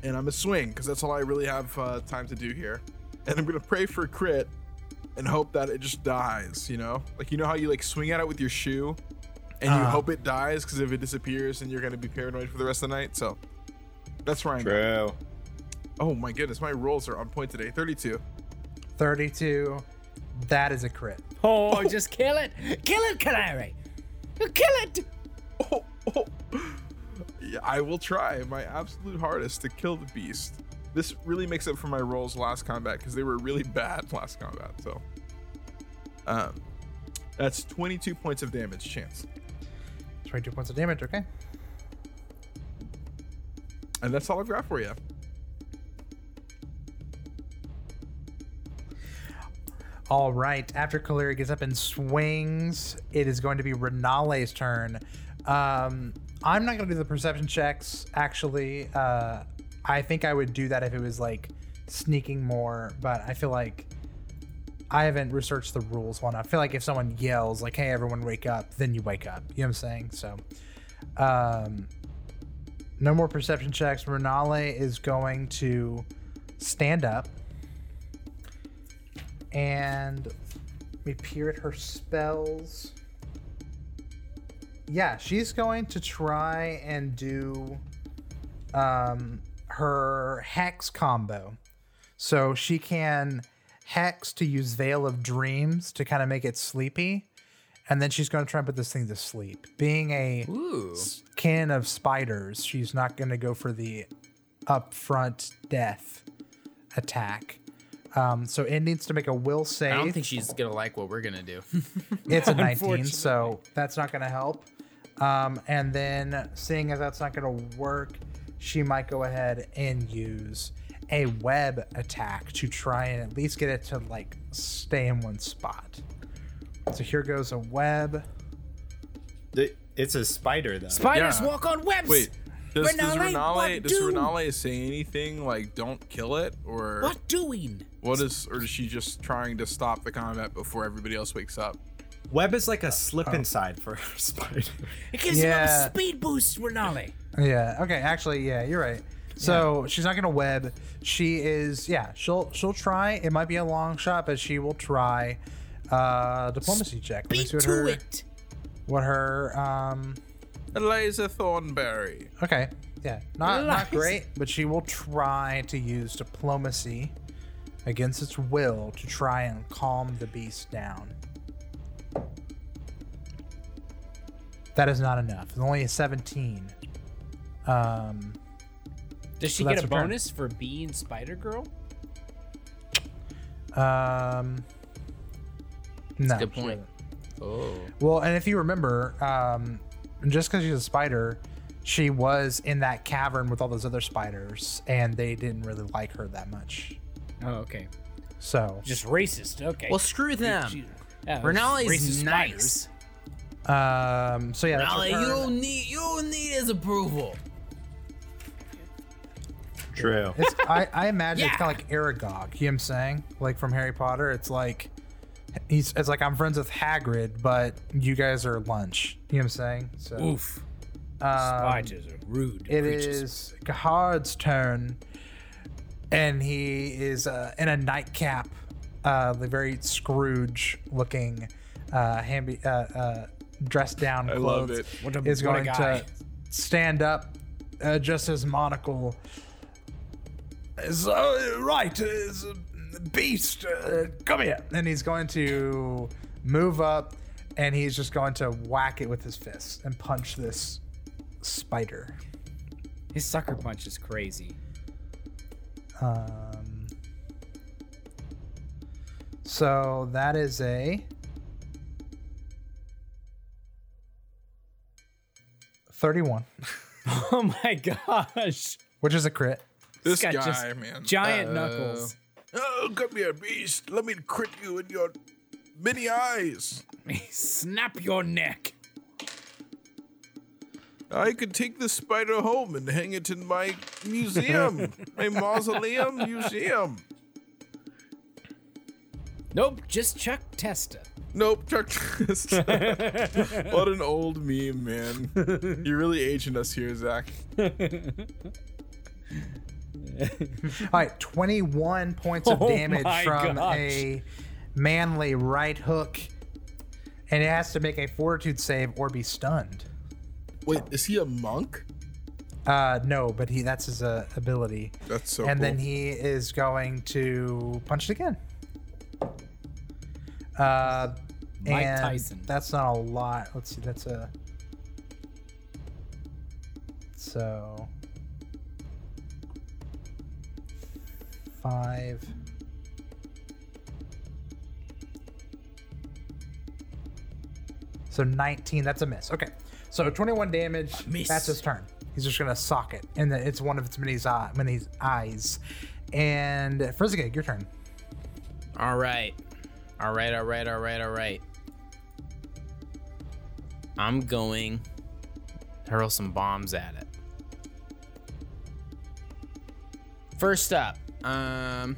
and I'm gonna swing because that's all I really have uh, time to do here. And I'm gonna pray for a crit and hope that it just dies. You know, like you know how you like swing at it with your shoe, and you Uh. hope it dies because if it disappears, then you're gonna be paranoid for the rest of the night. So that's where I'm. True. Oh my goodness, my rolls are on point today. 32. 32. That is a crit. Oh, [laughs] just kill it. Kill it, Canary. Kill it. Oh, oh. Yeah, I will try my absolute hardest to kill the beast. This really makes up for my rolls last combat because they were really bad last combat. So, um, that's 22 points of damage chance, 22 points of damage, okay. and that's all I've got for you. All right. After Kaleri gets up and swings, it is going to be Renale's turn. Um, I'm not going to do the perception checks, actually. Uh, I think I would do that if it was like sneaking more, but I feel like I haven't researched the rules enough. I feel like if someone yells, like, hey, everyone wake up, then you wake up. You know what I'm saying? So, um, no more perception checks. Renale is going to stand up and me peer at her spells. Yeah, she's going to try and do um, her hex combo. So she can hex to use Veil of Dreams to kind of make it sleepy. And then she's going to try and put this thing to sleep. Being a Ooh. kin of spiders, she's not going to go for the upfront death attack. Um, so it needs to make a will save. I don't think she's gonna like what we're gonna do. [laughs] It's a 19, so that's not going to help. Um, and then, seeing as that's not going to work, she might go ahead and use a web attack to try and at least get it to like stay in one spot. So here goes a web. It's a spider though. Spiders Yeah. walk on webs. Wait, does, does Renale, Renale what does do? Renale say anything like "Don't kill it" or What doing? what is, or is she just trying to stop the combat before everybody else wakes up? Web is like a slip inside for a [laughs] spider. It gives Yeah. you a speed boost, Renale. Yeah. Okay. Actually, yeah, you're right. So she's not gonna web. She is. Yeah. She'll she'll try. It might be a long shot, but she will try. Uh, diplomacy check. Let me see what to her it. what her um Eliza Thornberry. Okay. Yeah. Not not great, but she will try to use diplomacy against its will to try and calm the beast down. That is not enough. It's only a 17. Um Does she So get a her turn. bonus for being Spider Girl? um No. good point. doesn't. Oh. Well, and if you remember, um just because she's a spider, she was in that cavern with all those other spiders, and they didn't really like her that much. Oh, okay. So Just racist. Okay. Well, screw them. She- yeah, Renale racist is spiders. nice. Um. So yeah, that's Renale, you don't need you don't need his approval. True. It's, I, I imagine it's kind of like Aragog. You know what I'm saying? Like from Harry Potter, it's like he's it's like I'm friends with Hagrid, but you guys are lunch. You know what I'm saying? So Oof. um, Spiders are rude. it creatures. is Gahard's turn, and he is uh, in a nightcap, uh, the very Scrooge-looking, uh, hamby, uh, uh, dressed down I clothes. love it. What a- is what a going guy. to stand up, uh, just as monocle. Is uh, right, is uh, beast. Uh, come here, and he's going to move up, and he's just going to whack it with his fist and punch this spider. His sucker punch is crazy. Um, so that is a 31, [laughs] Oh my gosh. which is a crit. This got guy, just man. Giant Uh, knuckles. Oh, come here, beast. Let me crit you in your many eyes. Snap your neck. I could take this spider home and hang it in my museum, [laughs] my mausoleum museum. Nope, just Chuck Testa. Nope, Chuck. Testa. [laughs] what an old meme, man. [laughs] You're really aging us here, Zach. All right, 21 points of [laughs] Oh damage my from gosh. a manly right hook. And it has to make a fortitude save or be stunned. Wait, is he a monk? Uh, no, but he that's his uh, ability. That's so and cool. then he is going to punch it again. Uh, Mike and Tyson. That's not a lot. Let's see. That's a. So. Five. So 19. That's a miss. Okay. So 21 damage. Miss. That's his turn. He's just gonna sock it, and then it's one of its many, eye, eyes. And Frizzigig, your turn. All right. All right, all right, all right, all right. I'm going to hurl some bombs at it. First up, um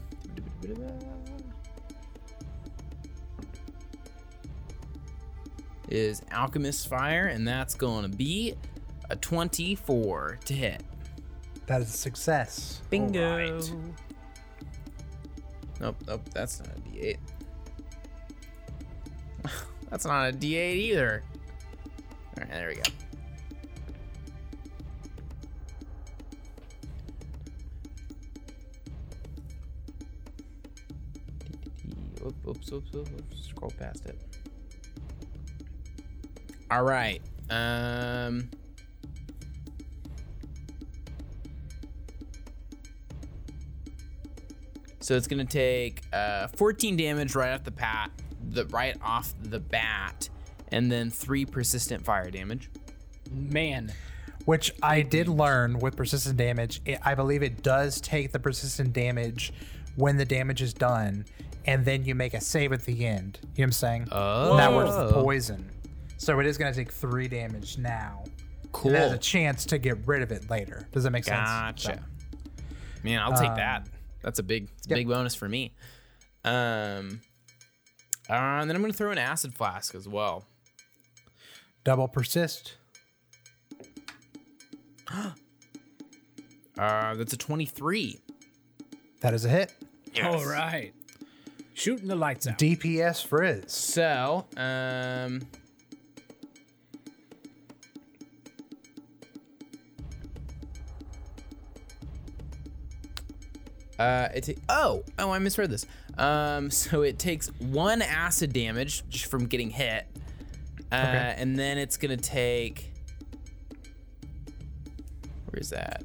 is Alchemist Fire, and that's going to be a 24 to hit. That is a success. Bingo. Nope, nope, that's not a D8. [laughs] that's not a D8 either. All right, there we go. Oops, oops, oops, oops, oops, scroll past it. All right. Um. So it's gonna take uh, 14 damage right off the pat, the right off the bat, and then three persistent fire damage. Man, Which I did learn with persistent damage. It, I believe it does take the persistent damage when the damage is done, and then you make a save at the end. You know what I'm saying? Oh. And that works with poison. So it is going to take three damage now. Cool. It has a chance to get rid of it later. Does that make sense? Gotcha. So- Man, I'll take that. That's a big, it's a yep. big bonus for me. Um, uh, and then I'm gonna throw an acid flask as well. double persist. [gasps] Uh, that's a 23. That is a hit. Yes. all right. Shooting the lights out. DPS Frizz. So, um, uh, it ta- oh oh I misread this. Um, [laughs] so it takes one acid damage just from getting hit, uh, Okay. and then it's gonna take. Where's that?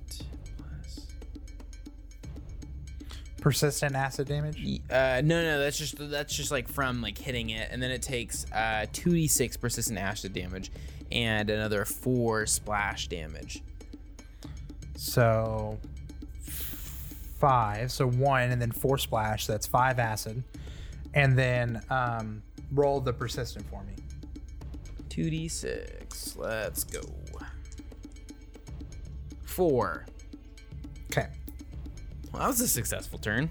Persistent acid damage. Uh, no, no, that's just that's just like from like hitting it, and then it takes uh two d six persistent acid damage, and another four splash damage. So five. So one and then four splash. So that's five acid. And then um, roll the persistent for me. Two d six. Let's go. Four. Okay. Well, that was a successful turn.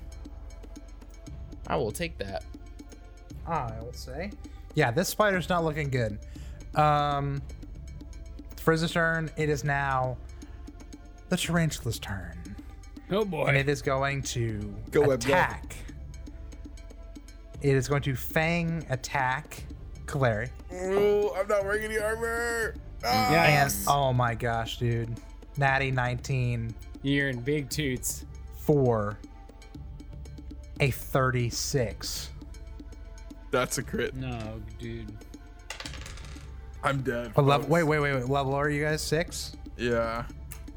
I will take that. I will say. Yeah, this spider's not looking good. Um, Frizz's turn. It is now the tarantula's turn. Oh boy. And it is going to Go, Web, attack. It is going to fang attack Kaleri. Oh, I'm not wearing any armor. Ah! And oh my gosh, dude. Natty 19 You're in big toots. For a 36. That's a crit. No, dude. I'm dead. What level, wait, wait, wait, wait. Level are you guys? Six? Yeah.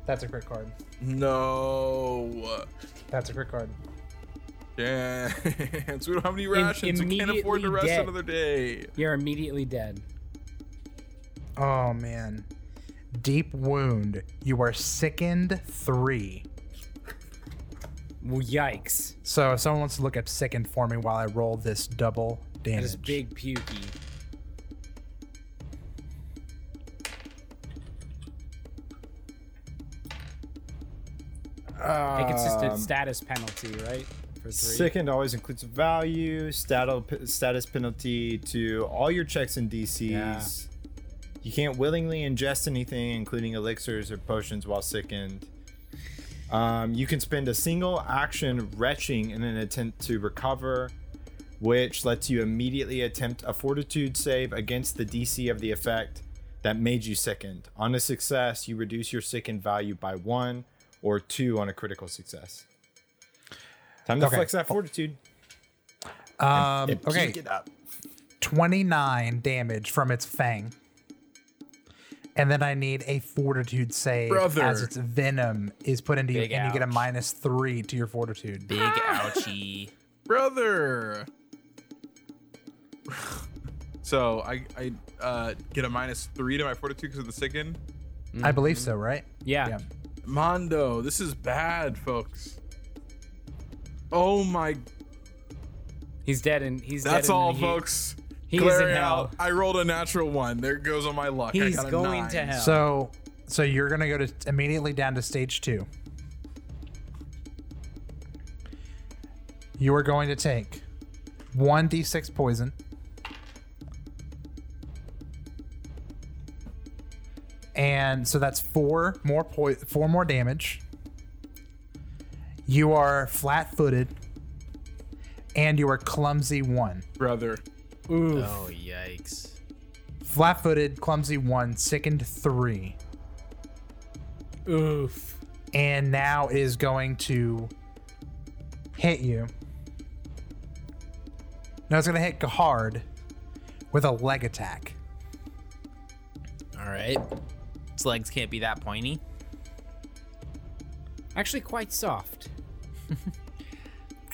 That's a crit card. No. That's a crit card. Yeah. [laughs] so we don't have any rations. We can't afford to immediately rest dead. another day. You're immediately dead. Oh man. Deep wound. You are sickened three. Well, yikes. So if someone wants to look up sickened for me while I roll this double That damage. is big pukey. I think it's just a Um, status penalty, right? For three. Sickened always includes value, status, status penalty to all your checks and DCs. Yeah. You can't willingly ingest anything, including elixirs or potions, while sickened. Um, you can spend a single action retching in an attempt to recover, which lets you immediately attempt a fortitude save against the DC of the effect that made you sickened. On a success, you reduce your sickened value by one or two on a critical success. Time to Okay. flex that fortitude. Um, and okay, it up. 29 damage from its fang. And then I need a fortitude save Brother. as its venom is put into you, Big and you get a minus three to your fortitude. Big [laughs] ouchie. brother. so I I uh, get a minus three to my fortitude because of the sicken. I believe so, right? Yeah. Yeah. Mondo, this is bad, folks. Oh my! He's dead and he's dead That's in all, the heat. folks. He is in hell. out. I rolled a natural one. There goes on my luck. I got a going nine. to hell. So, so you're gonna go to immediately down to stage two. You are going to take one d6 poison. And so that's four more po- four more damage. You are flat-footed, and you are clumsy one. brother. Oh yikes. Flat-footed, clumsy one, sickened three. Oof. and now is going to hit you. Now it's going to hit hard with a leg attack. All right. Its legs can't be that pointy. Actually, quite soft. [laughs]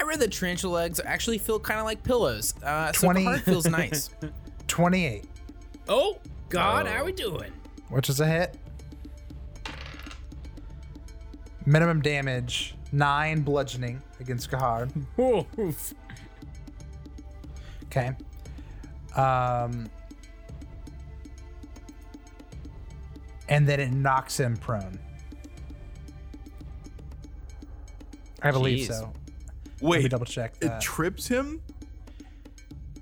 I read that tarantula legs actually feel kind of like pillows. Uh, so 20. hard feels nice. [laughs] 28, Oh God, how are we doing? which is a hit. Minimum damage, 9 bludgeoning against Gahard. [laughs] Oof. Okay. Um, and then it knocks him prone. I believe Jeez. so. Let me double check it trips him.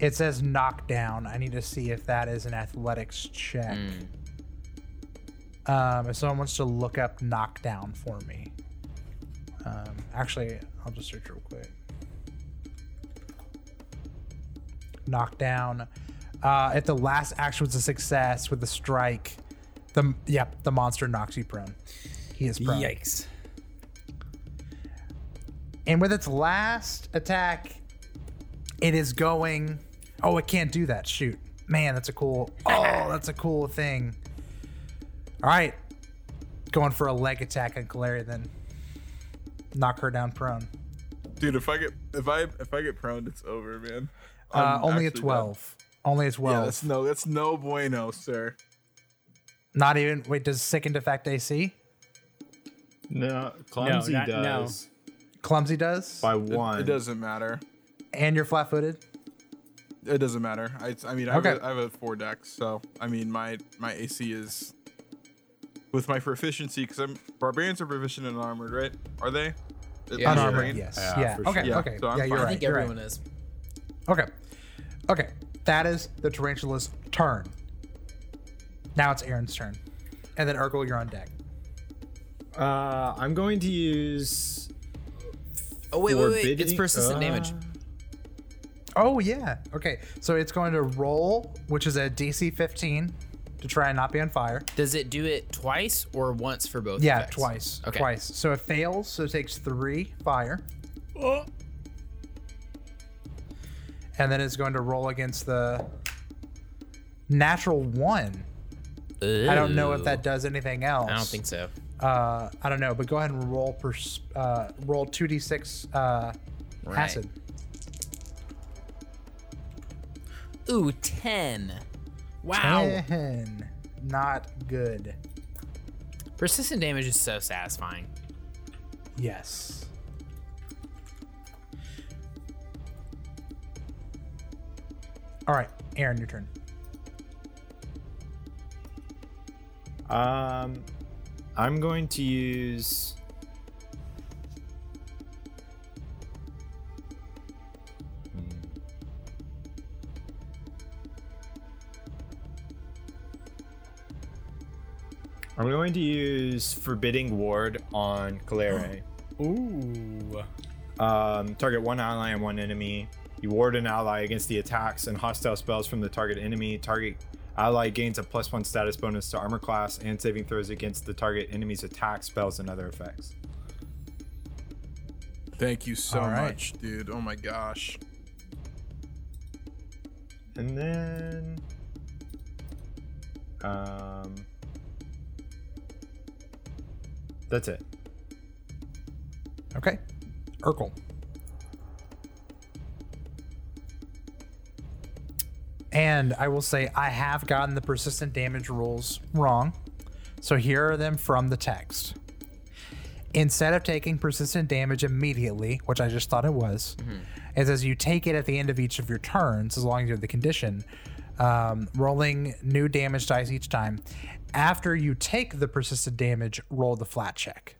It says knockdown. I need to see if that is an athletics check. Um, if someone wants to look up knockdown for me. Um, actually, I'll just search real quick. Knockdown. Uh, if the last action was a success with the strike, the yep, the monster knocks you prone. He is prone. Yikes. And with its last attack, it is going. Oh, it can't do that. Shoot. Man, that's a cool. Oh, that's a cool thing. All right. Going for a leg attack on Galeria then. Knock her down prone. Dude, if I get if I if I get prone, it's over, man. Uh, only a actually 12. Only a done. 12. Yeah, that's no that's no bueno, sir. Not even. Wait, does second effect AC? No, clumsy not- no. Does Clumsy does? by one. it doesn't matter. And you're flat footed? It doesn't matter. I, I mean, I, have a, I have a four dex, so I mean, my my AC is with my proficiency because I'm barbarians are proficient in armored, right? Are they? At Yeah, Unarmored, yes. Yeah, Yeah. for Okay. Yeah, Okay. so I'm yeah, you're fine. right. I think you're everyone right. is. Okay. Okay. That is the tarantula's turn. Now it's Aaron's turn. And then Urkel, you're on deck. Uh, I'm going to use. Oh wait, wait, wait! It's Forbidden- persistent uh, damage. Oh yeah. Okay. So it's going to roll, which is a DC 15 to try and not be on fire. Does it do it twice or once for both? Yeah, effects? twice. Okay. Twice. So it fails, so it takes three fire. Oh. [gasps] And then it's going to roll against the natural one. I don't know if that does anything else. I don't think so. Uh, I don't know, but go ahead and roll pers- uh, roll two d six uh, acid. Ooh, ten. Wow. Ten. Not good. Persistent damage is so satisfying. Yes. All right, Aaron, your turn. Um, I'm going to use. Hmm. I'm going to use Forbidding Ward on Calere. [gasps] Ooh. Um, target one ally and one enemy. You ward an ally against the attacks and hostile spells from the target enemy. Target ally gains a plus one status bonus to armor class and saving throws against the target enemy's attack, spells, and other effects. Thank you so All right. much, dude. Oh my gosh. And then. Um. That's it. Okay. Urkel. And I will say I have gotten the persistent damage rules wrong. So here are them from the text. Instead of taking persistent damage immediately, which I just thought it was, it says you take it at the end of each of your turns, as long as you have the condition, um, rolling new damage dice each time. After you take the persistent damage, roll the flat check.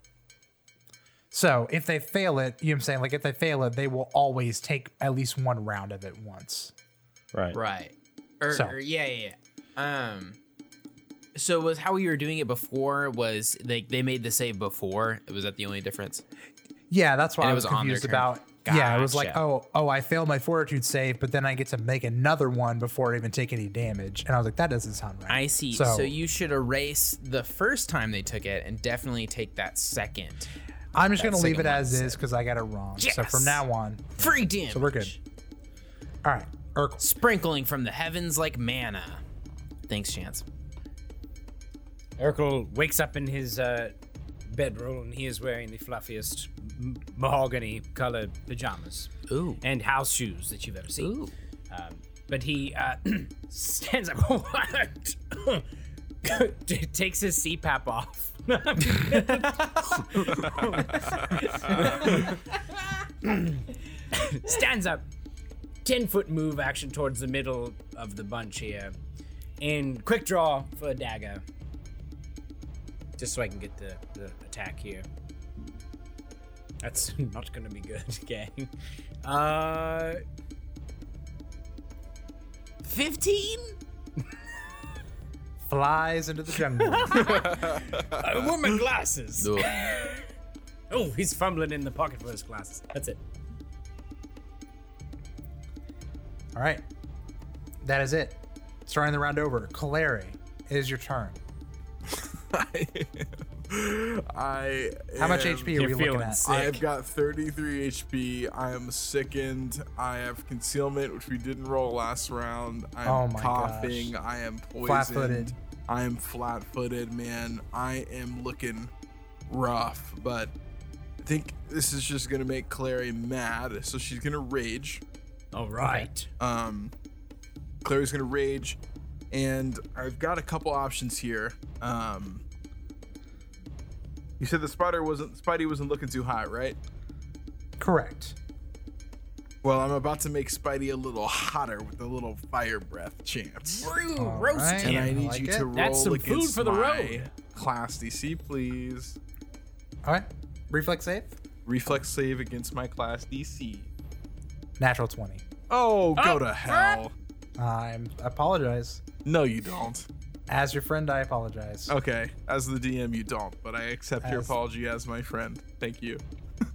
So if they fail it, you know what I'm saying? Like if they fail it, they will always take at least one round of it once. Right. Right. Or, So- or- yeah, yeah, yeah. Um. So was how we were doing it before was they they made the save before? Was that the only difference? Yeah, that's why I was was confused about. Yeah, it was like, oh, oh, I failed my fortitude save, but then I get to make another one before I even take any damage. And I was like, that doesn't sound right. I see. So, you should erase the first time they took it and definitely take that second. I'm just gonna leave it as is because I got it wrong. So from now on, Free damage. so we're good. All right, Urkel. Sprinkling from the heavens like manna. Thanks, Chance. Urkel wakes up in his uh, bedroll and he is wearing the fluffiest m- mahogany colored pajamas Ooh. and house shoes that you've ever seen. Ooh. Um, but he uh, [clears throat] stands up, t- [coughs] takes his CPAP off. [laughs] [coughs] stands up, 10 foot move action towards the middle of the bunch here, and quick draw for a dagger. Just so I can get the, the attack here. That's [laughs] not gonna be good, [laughs] gang. Uh, 15? [laughs] Flies into the jungle. I wore my glasses. Oh, he's fumbling in the pocket for his glasses. That's it. All right, that is it. Starting the round over. Calere, it is your turn. [laughs] I am. How much am- HP are You're we looking feeling at? sick. I've got 33 HP. I am sickened. I have concealment, which we didn't roll last round. I am Oh my coughing. gosh. I am poisoned. Flat-footed. I am flat-footed, man. I am looking rough, but I think this is just gonna make Clary mad. So she's gonna rage. All right. Um, Clary's gonna rage, and I've got a couple options here. Um, you said the spider wasn't Spidey wasn't looking too hot, right? Correct. Well, I'm about to make Spidey a little hotter with a little fire breath chance. Brew, roast right. And. I need like you it. to roll That's some food against for the my road. Class DC, please. All right, reflex save. Reflex save against my class DC. Natural 20. Oh, go Oh, to hell. I'm, I apologize. No, you don't. As your friend, I apologize. Okay, as the DM, you don't, but I accept your apology as my friend. Thank you.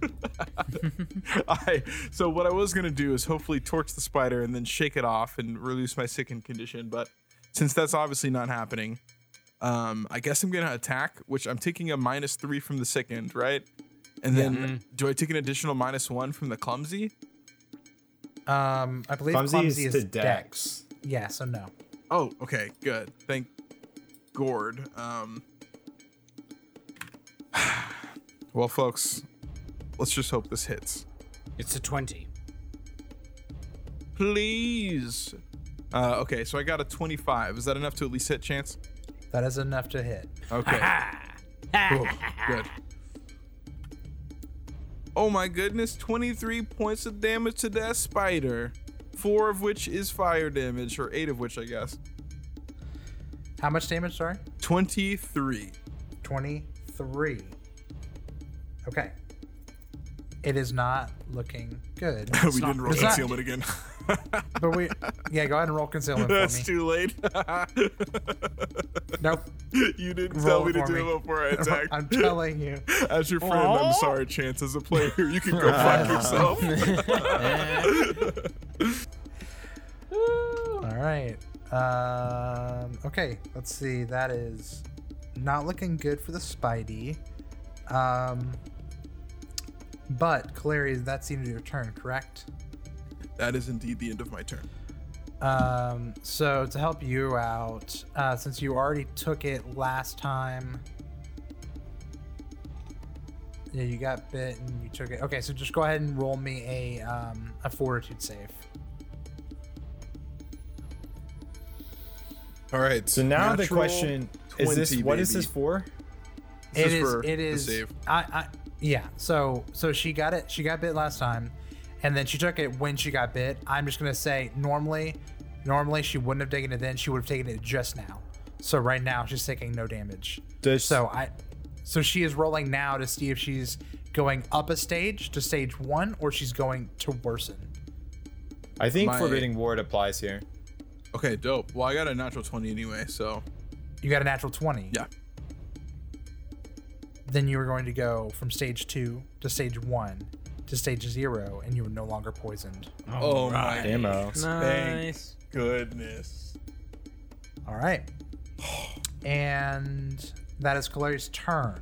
[laughs] [laughs] I so what I was gonna do is hopefully torch the spider and then shake it off and release my sickened condition, but since that's obviously not happening, um, I guess I'm gonna attack, which I'm taking a minus three from the sickened, right? And then do I take an additional minus one from the clumsy? Um, I believe Clumsy clumsy, is is, to dex. dex. Yeah, so no. Oh, okay, good. Thank Gord. Um [sighs] Well folks, let's just hope this hits. It's a 20. Please. Uh, okay, so I got a 25. Is that enough to at least hit chance? That is enough to hit. Okay. [laughs] Cool. Good. Oh my goodness, 23 points of damage to that spider. four of which is fire damage, or eight of which, I guess. How much damage? Sorry. 23. 23. Okay. It is not looking good. [laughs] we didn't roll it's not- concealment again. [laughs] [laughs] but we, yeah, go ahead and roll concealment for That's me. too late. [laughs] Nope. you didn't Roll tell me to for do me. it before I [laughs] attacked. I'm telling you. As your friend, I'm sorry, Chance. As a player, you can go fuck yourself. All right. Um, okay, let's see. That is not looking good for the Spidey. Um, but, Caleri, that seems your turn, correct? That is indeed the end of my turn. Um, so to help you out, uh, since you already took it last time, yeah, you got bit and you took it. Okay, so just go ahead and roll me a um, a fortitude save. All right. So now the natural question is this 20, what is this for? This It is is. for It save. I, I. Yeah. So so she got it. She got bit last time, and then she took it when she got bit. I'm just gonna say normally, normally she wouldn't have taken it then. She would have taken it just now. So right now she's taking no damage. Does So I. So she is rolling now to see if she's going up a stage to stage one or she's going to worsen. I think My- forbidding ward applies here. Okay, dope. Well, I got a natural 20 anyway, so You got a natural twenty. yeah. Then you were going to go from stage two to stage one to stage zero, and you were no longer poisoned. Oh, my Ammo. Nice. goodness. All right. And that is Caleri's turn.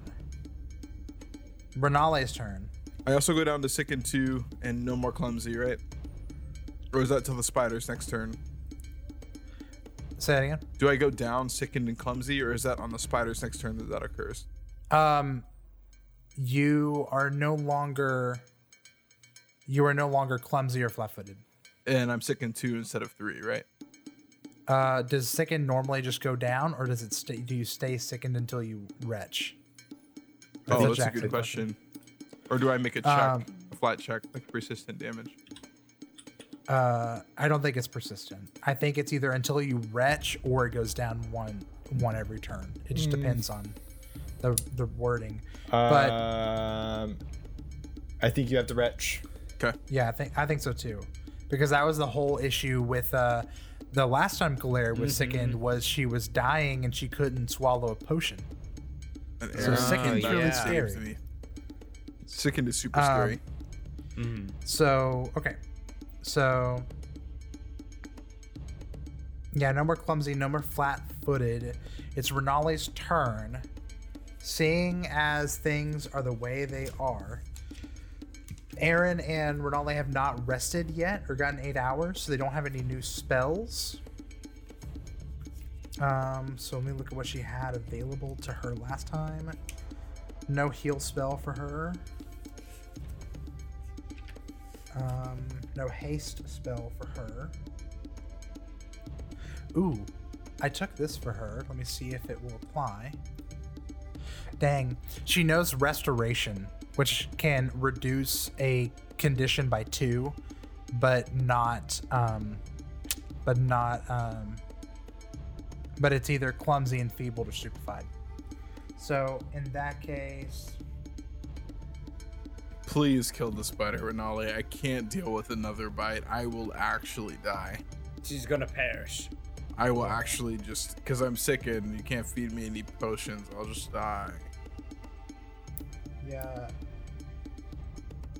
Renale's turn. I also go down to sicken two and no more clumsy, right? Or is that till the spider's next turn? Say that again. Do I go down sickened and clumsy, or is that on the spider's next turn that that occurs? Um, you are no longer. You are no longer clumsy or flat-footed. And I'm sickened two instead of three, right? Uh, does sicken normally just go down, or does it stay? Do you stay sickened until you retch? Oh, think that's a good said question. Or do I make a check, Um, a flat check, like persistent damage? Uh, I don't think it's persistent. I think it's either until you retch or it goes down one one every turn. It just depends on the the wording. But Um, I think you have to retch. Okay. yeah, I think I think so too, because that was the whole issue with uh, the last time Galer was sickened was she was dying and she couldn't swallow a potion. So arrow. sickened's yeah. really scary. me. Sickened is super Um, scary. So okay, so yeah, no more clumsy, no more flat-footed. It's Renale's turn. Seeing as things are the way they are, Aaron and Renale have not rested yet or gotten eight hours, so they don't have any new spells. Um, so let me look at what she had available to her last time. No heal spell for her. Um, no haste spell for her. Ooh, I took this for her. Let me see if it will apply. Dang, she knows restoration, which can reduce a condition by two, but not, um, but not, um, but it's either clumsy, enfeebled, or stupefied. So in that case, Please kill the spider, Renale. I can't deal with another bite. I will actually die. She's gonna perish. I will actually just because I'm sickened. You can't feed me any potions. I'll just die. Yeah.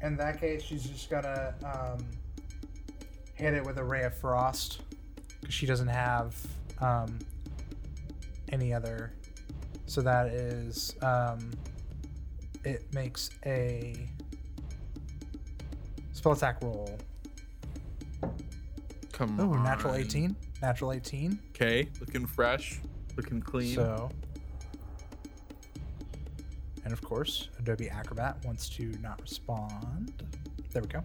In that case, she's just gonna um, hit it with a ray of frost because she doesn't have um, any other. So that is um, it makes a spell attack roll. Come Oh, on. natural 18. Natural 18. Okay, looking fresh, looking clean. So. And of course, Adobe Acrobat wants to not respond. There we go.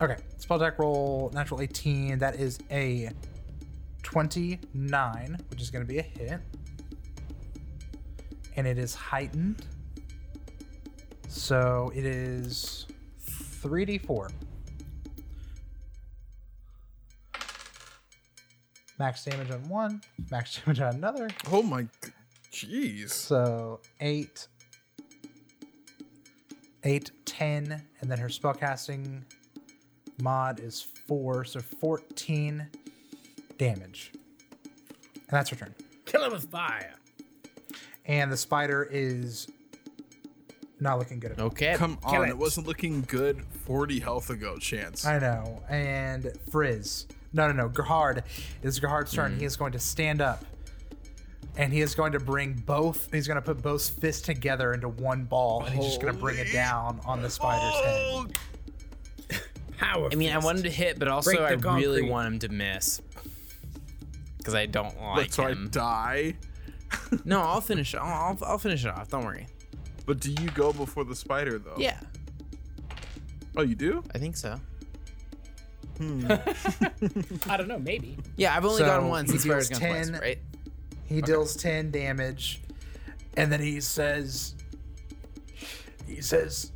Okay, spell attack roll, natural 18. That is a 29, which is going to be a hit. And it is heightened. So it is 3d4. Max damage on one, max [laughs] damage on another. Oh my, g- jeez. So eight, eight, ten, and then her spellcasting mod is four, so fourteen damage. And that's her turn. Kill him with fire. And the spider is not looking good at. Okay. Come Kill on, it. it wasn't looking good 40 health ago, Chance. I know. And Frizz. No, no, no. Gahard. It's Gahard's turn. Hmm. He is going to stand up. And he is going to bring both. He's going to put both fists together into one ball. And he's just going to bring it down on the spider's head. [laughs] Power. I mean, I fist. want him to hit, but also Break I the really concrete. want him to miss. Because I don't like That's why I him. die. [laughs] No, I'll finish. I'll, I'll, I'll finish it off. Don't worry. But do you go before the spider, though? Yeah, Oh, you do? I think so. Hmm. [laughs] I don't know. Maybe. Yeah, I've only So, gone once. he The spider's deals gone twice, 10. right? He deals 10 damage. And then he says, he says,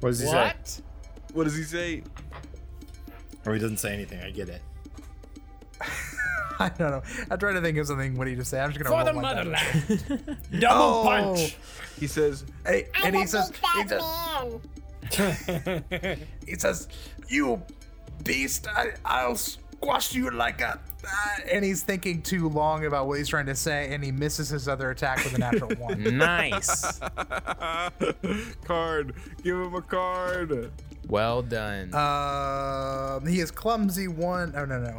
What does he say? What? What does he say? Or he doesn't say anything. I get it. [laughs] I don't know. I'm trying to think of something. What do you just say? I'm just going to For roll the motherland. [laughs] Double Oh. punch. He says, Hey, and he says, he says, [laughs] he says, "You beast! I, I'll squash you like a." ah," And he's thinking too long about what he's trying to say, and he misses his other attack with a natural [laughs] one. nice. [laughs] card. Give him a card. well done. Um, he is clumsy one. Oh no no.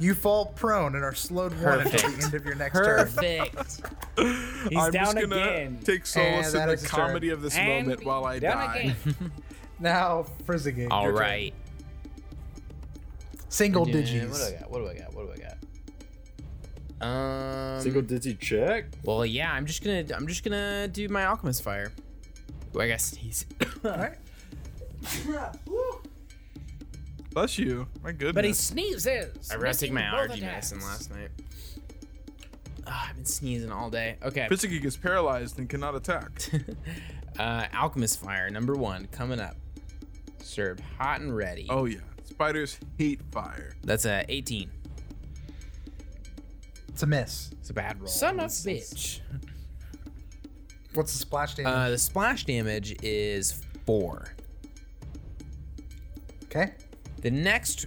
You fall prone and are slowed one until the end of your next turn. Perfect. [laughs] He's I'm down just gonna again. take solace And that in is the his turn. comedy of this And moment while I down die. again. Now, Frizzigig. All your turn. right. Single Yeah, What do I got? What do I got? What do I got? Um. Single digit check. Well, yeah. I'm just gonna. I'm just gonna do my alchemist fire. Ooh, I gotta sneeze. [coughs] All right. Bless you. My goodness. But he sneezes. I forgot to take my missing allergy medicine last night. Ah, I've been sneezing all day. Okay. Pitsky gets paralyzed and cannot attack. [laughs] Uh, alchemist fire number one coming up. Served hot and ready. oh yeah. Spiders hate fire. That's a 18. It's a miss. It's a bad roll. Son of a It's- it's- bitch. What's the splash damage? Uh, the splash damage is four. okay. The next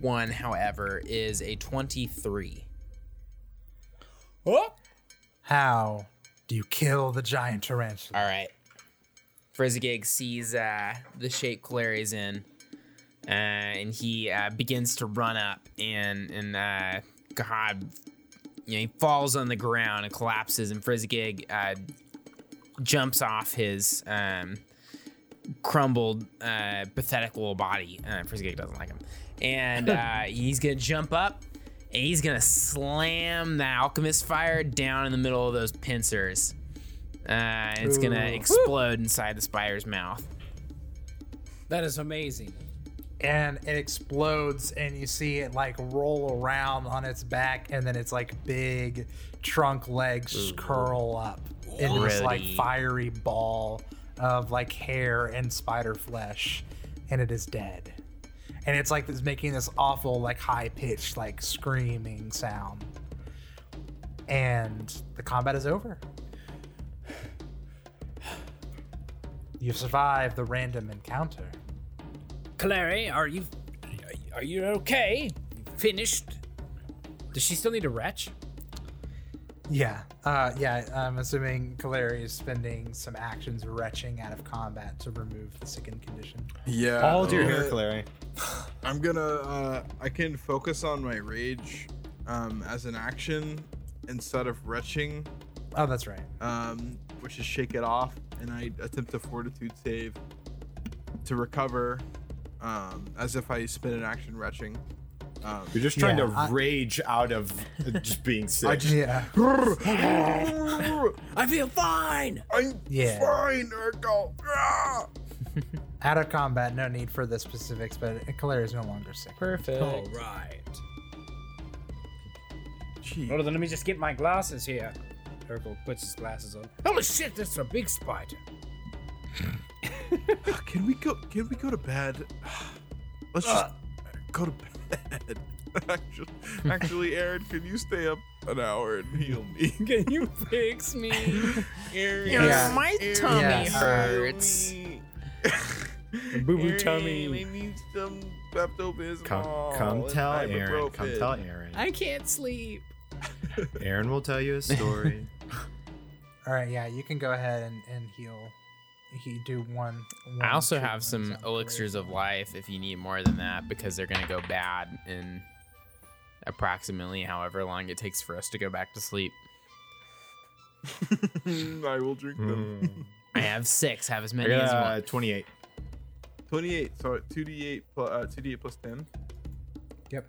one, however, is a 23. Oh, How do you kill the giant tarantula? All right. Frizzigig sees uh, the shape Clary's in, uh, and he uh, begins to run up, and and uh, God, you know, he falls on the ground and collapses, and Frizzigig uh, jumps off his um, crumbled, uh, pathetic little body. Uh, Frizzigig doesn't like him, and [laughs] uh, he's gonna jump up. And he's gonna slam the alchemist fire down in the middle of those pincers. Uh, and it's gonna explode inside the spider's mouth. that is amazing. And it explodes and you see it like roll around on its back and then its like big trunk legs just curl up in this like fiery ball of like hair and spider flesh and it is dead. And it's like it's making this awful like high pitched like screaming sound. And the combat is over. [sighs] You've survived the random encounter Clary, are you are you okay? Finished? Does she still need to retch? Yeah, uh, yeah. I'm assuming Kaleri is spending some actions retching out of combat to remove the sickened condition. Yeah. Hold your uh, hair, Clary. [sighs] I'm gonna. Uh, I can focus on my rage um, as an action instead of retching, Oh, that's right. um, which is shake it off, and I attempt a fortitude save to recover, um, as if I spin an action retching. Um, You're just trying Yeah, to I- rage out of just being sick. I Yeah, [laughs] I feel fine. I'm Yeah. fine, Urkel. Ah! [laughs] out of combat. No need for the specifics, but Kaleri is no longer sick. Perfect. All right. Gee. Well, then let me just get my glasses here. Urkel puts his glasses on. Holy shit, this is a big spider. Ah, can we go? Can we go to bed? [sighs] Let's just go to bed. [laughs] actually, actually, Aaron, can you stay up an hour and heal me? [laughs] Can you fix me? [laughs] Aaron, Yeah. my Aaron, tummy Yes. hurts. Boo boo tummy. I need some Pepto-Bismol. Come, come tell Aaron. Come tell Aaron. I can't sleep. Aaron will tell you a story. All right, yeah, you can go ahead and, and heal. He do one. one I also have some elixirs of life if you need more than that because they're gonna go bad in approximately however long it takes for us to go back to sleep. [laughs] I will drink them. I have six. Have as I many as you want. uh, 28. 28. So 2d8 plus, uh, 2d8 plus 10. Yep.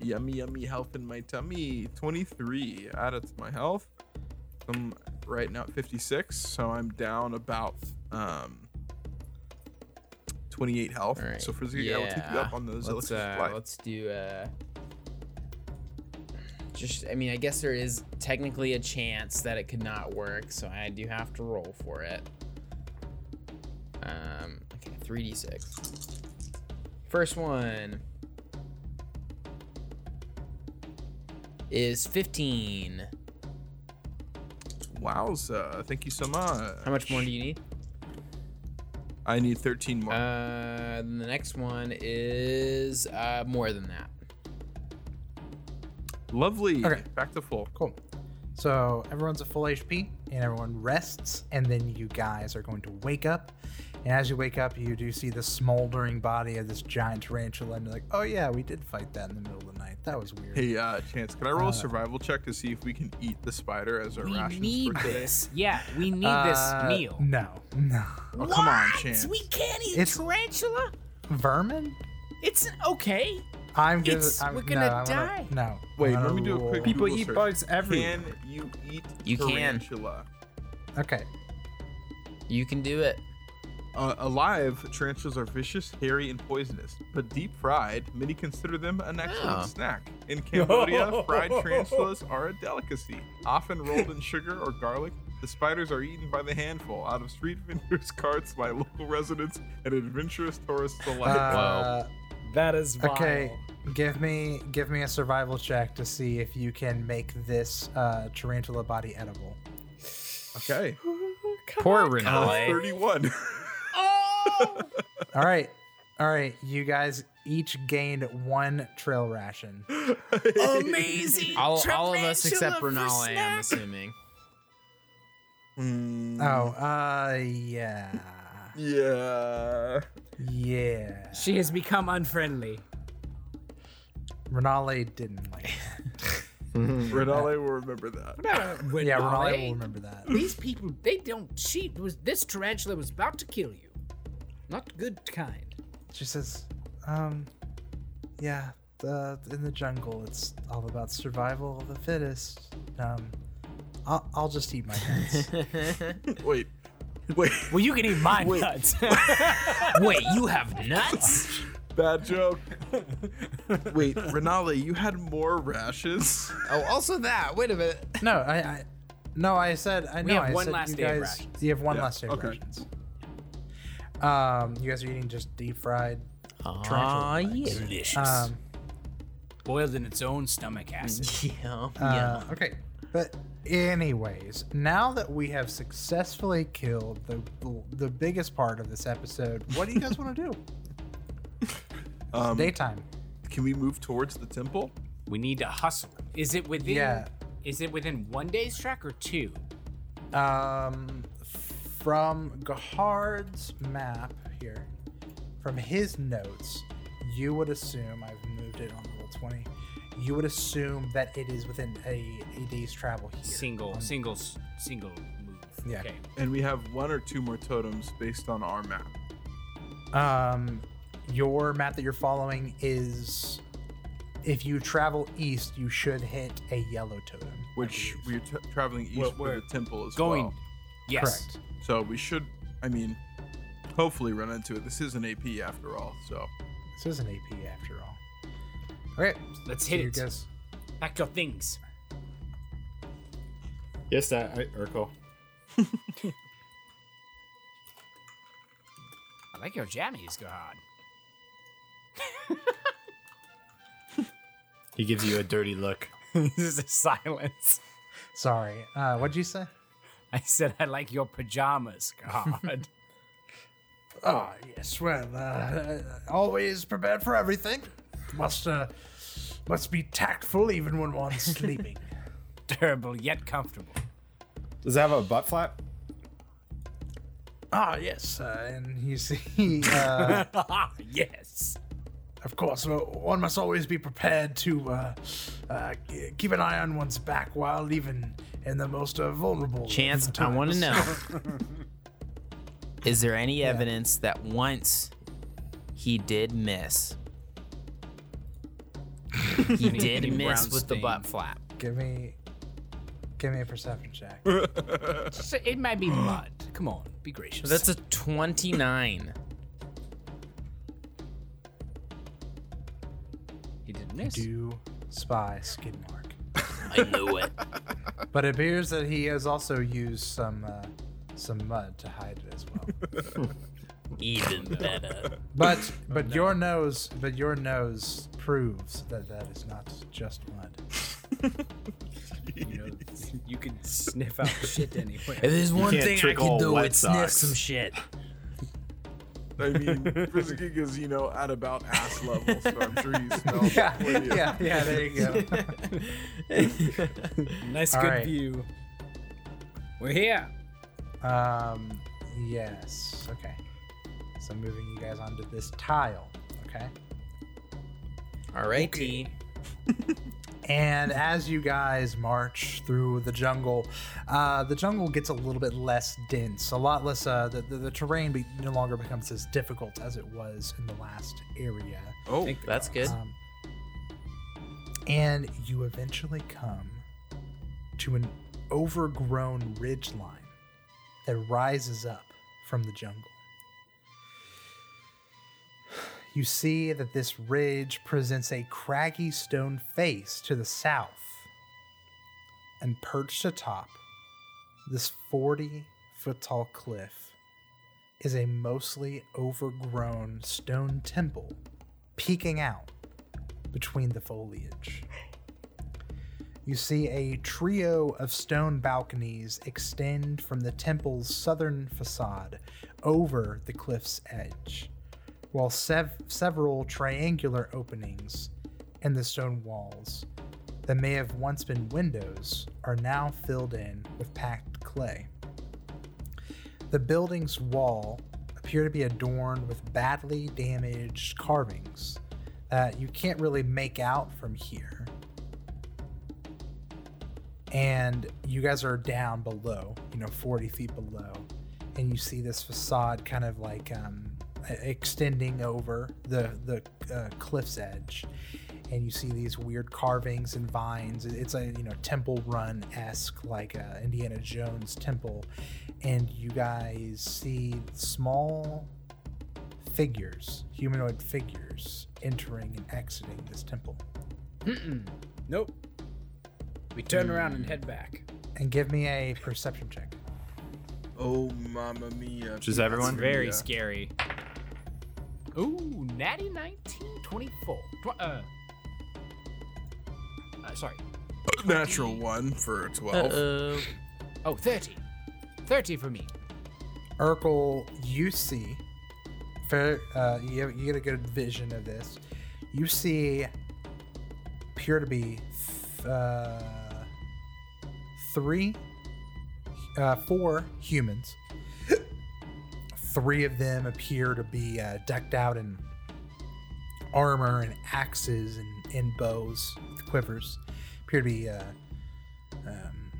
Yummy, yummy health in my tummy. 23 added to my health. I'm right now at 56, so I'm down about um 28 health. Right. So for the I will take you yeah. up on those Let's, uh, let's do uh just I mean I guess there is technically a chance that it could not work, so I do have to roll for it. Um okay, 3d6. First one is 15. Wowza. Thank you so much. How much more do you need? I need 13 more. Uh, the next one is uh, more than that. Lovely. okay. Back to full. Cool. So everyone's at full HP and everyone rests, and then you guys are going to wake up. And as you wake up, you do see the smoldering body of this giant tarantula, and you're like, "Oh yeah, we did fight that in the middle of the night. That was weird." Hey, uh, Chance, can I roll Uh, a survival check to see if we can eat the spider as our We rations need for today? this. Yeah, we need Uh, this meal. No, no. Oh, come on, Chance. We can't eat It's- tarantula. Vermin? It's okay. I'm gonna. It's- I'm, we're gonna I'm die. no. Wait, let me do a quick People Google eat search. bugs everywhere. Can you eat You can. tarantula? Okay. You can do it. Uh, alive, tarantulas are vicious, hairy, and poisonous. But deep fried, many consider them an excellent Oh. snack. In Cambodia, [laughs] fried tarantulas are a delicacy. Often rolled in sugar or garlic, the spiders are eaten by the handful out of street [laughs] vendors' carts by local residents and adventurous tourists alike. Uh, That is vile. okay. Give me give me a survival check to see if you can make this uh, tarantula body edible. okay. [laughs] Poor Uh, Renale. 31. All right. All right. You guys each gained one trail ration. Amazing. all, all of us except for Renale, I'm assuming. Mm, Oh, uh, yeah. Yeah. Yeah. She has become unfriendly. Renale didn't like that. [laughs] Renale will remember that. Yeah, Renale Renale, will remember that. These people, they don't cheat. Was this tarantula was about to kill you? Not good kind. She says, um, yeah, the, in the jungle, it's all about survival of the fittest. Um, I'll, I'll just eat my nuts. [laughs] Wait. Wait. Well, you can eat my nuts. [laughs] Wait, you have nuts? Bad joke. Wait, Renale, you had more rashes? oh, also that. Wait a minute. no, I, I, no, I said, I We know, have I one said last you day of guys, rations. you have one Yeah, last day of okay. rations. Um, you guys are eating just deep fried. Ah, Tarantula yeah. Delicious. Um, Boiled in its own stomach acid. [laughs] Yeah. Uh, okay, but anyways, now that we have successfully killed the the biggest part of this episode, what do you guys want to do? [laughs] Um, Daytime. can we move towards the temple? We need to hustle. Is it within? Yeah. Is it within one day's track or two? Um, from Gahard's map here, from his notes, you would assume I've moved it on level twenty. You would assume that it is within a, a day's travel here. Single, on- single, single move. Yeah. Okay. And we have one or two more totems based on our map. Um, your map that you're following is if you travel east, you should hit a yellow totem. Which we're t- traveling east We're- the temple as Going. well. Yes. correct. So we should, I mean, hopefully run into it. This is an AP after all. So This is an AP after all. All right, Let's so hit it. guys. Pack your things. Yes, that I, Urkel. I like your jammies, God. He gives you a dirty look. [laughs] this is a silence. Sorry. Uh, what'd you say? I said I like your pajamas, God. Ah, [laughs] yes. Well, uh, always prepared for everything. Must uh, must be tactful even when one's [laughs] sleeping. Durable yet comfortable. Does it have a butt flap? ah, yes. Uh, and you see, uh, [laughs] yes. Of course, uh, one must always be prepared to uh, uh, keep an eye on one's back while even in the most uh, vulnerable. of Chance, I want to know. [laughs] Is there any evidence that once he did miss? [laughs] He did miss brown with the butt flap. Give me, give me a perception check. [laughs] It might be mud. Come on, be gracious. That's a 29. He. Do spy skid mark. I knew it. [laughs] But it appears that he has also used some uh, some mud to hide it as well. [laughs] Even better. But [laughs] but your nose but your nose proves that that is not just mud. You know, you can sniff out shit anyway. If there's one can't thing I trick can all do, wet it's sniff socks. some shit. I mean, [laughs] Frizzigig is, you know, at about ass level, so I'm sure he smells [laughs] Yeah, yeah, yeah. There you go. [laughs] Nice, All good right. view. We're here. Um, yes. Okay. So moving you guys onto this tile. Okay. All right, And as you guys march through the jungle, uh, the jungle gets a little bit less dense, a lot less. Uh, the, the, the terrain be, no longer becomes as difficult as it was in the last area. Oh, That's good. Um, and you eventually come to an overgrown ridge line that rises up from the jungle. You see that this ridge presents a craggy stone face to the south. And perched atop this 40 foot tall cliff is a mostly overgrown stone temple peeking out between the foliage. You see a trio of stone balconies extend from the temple's southern facade over the cliff's edge, while sev- several triangular openings in the stone walls that may have once been windows are now filled in with packed clay. The building's wall appear to be adorned with badly damaged carvings that you can't really make out from here. And you guys are down below, you know, 40 feet below, and you see this facade kind of like um, extending over the the uh, cliff's edge, and you see these weird carvings and vines. It's a you know temple run esque like uh, Indiana Jones temple, and you guys see small figures, humanoid figures, entering and exiting this temple. Nope. We turn around and head back. And give me a perception check. oh, mamma mia. Just everyone? Very Yeah. scary. Ooh, natty 1924. Tw- uh, uh, sorry. Natural one for 12. Uh-oh. Oh, 30. 30 for me. Urkel, you see, fair, uh, you, you get a good vision of this. You see, appear to be th- uh, three, uh, four humans. Three of them appear to be uh, decked out in armor and axes and, and bows with quivers. Appear to be uh, um,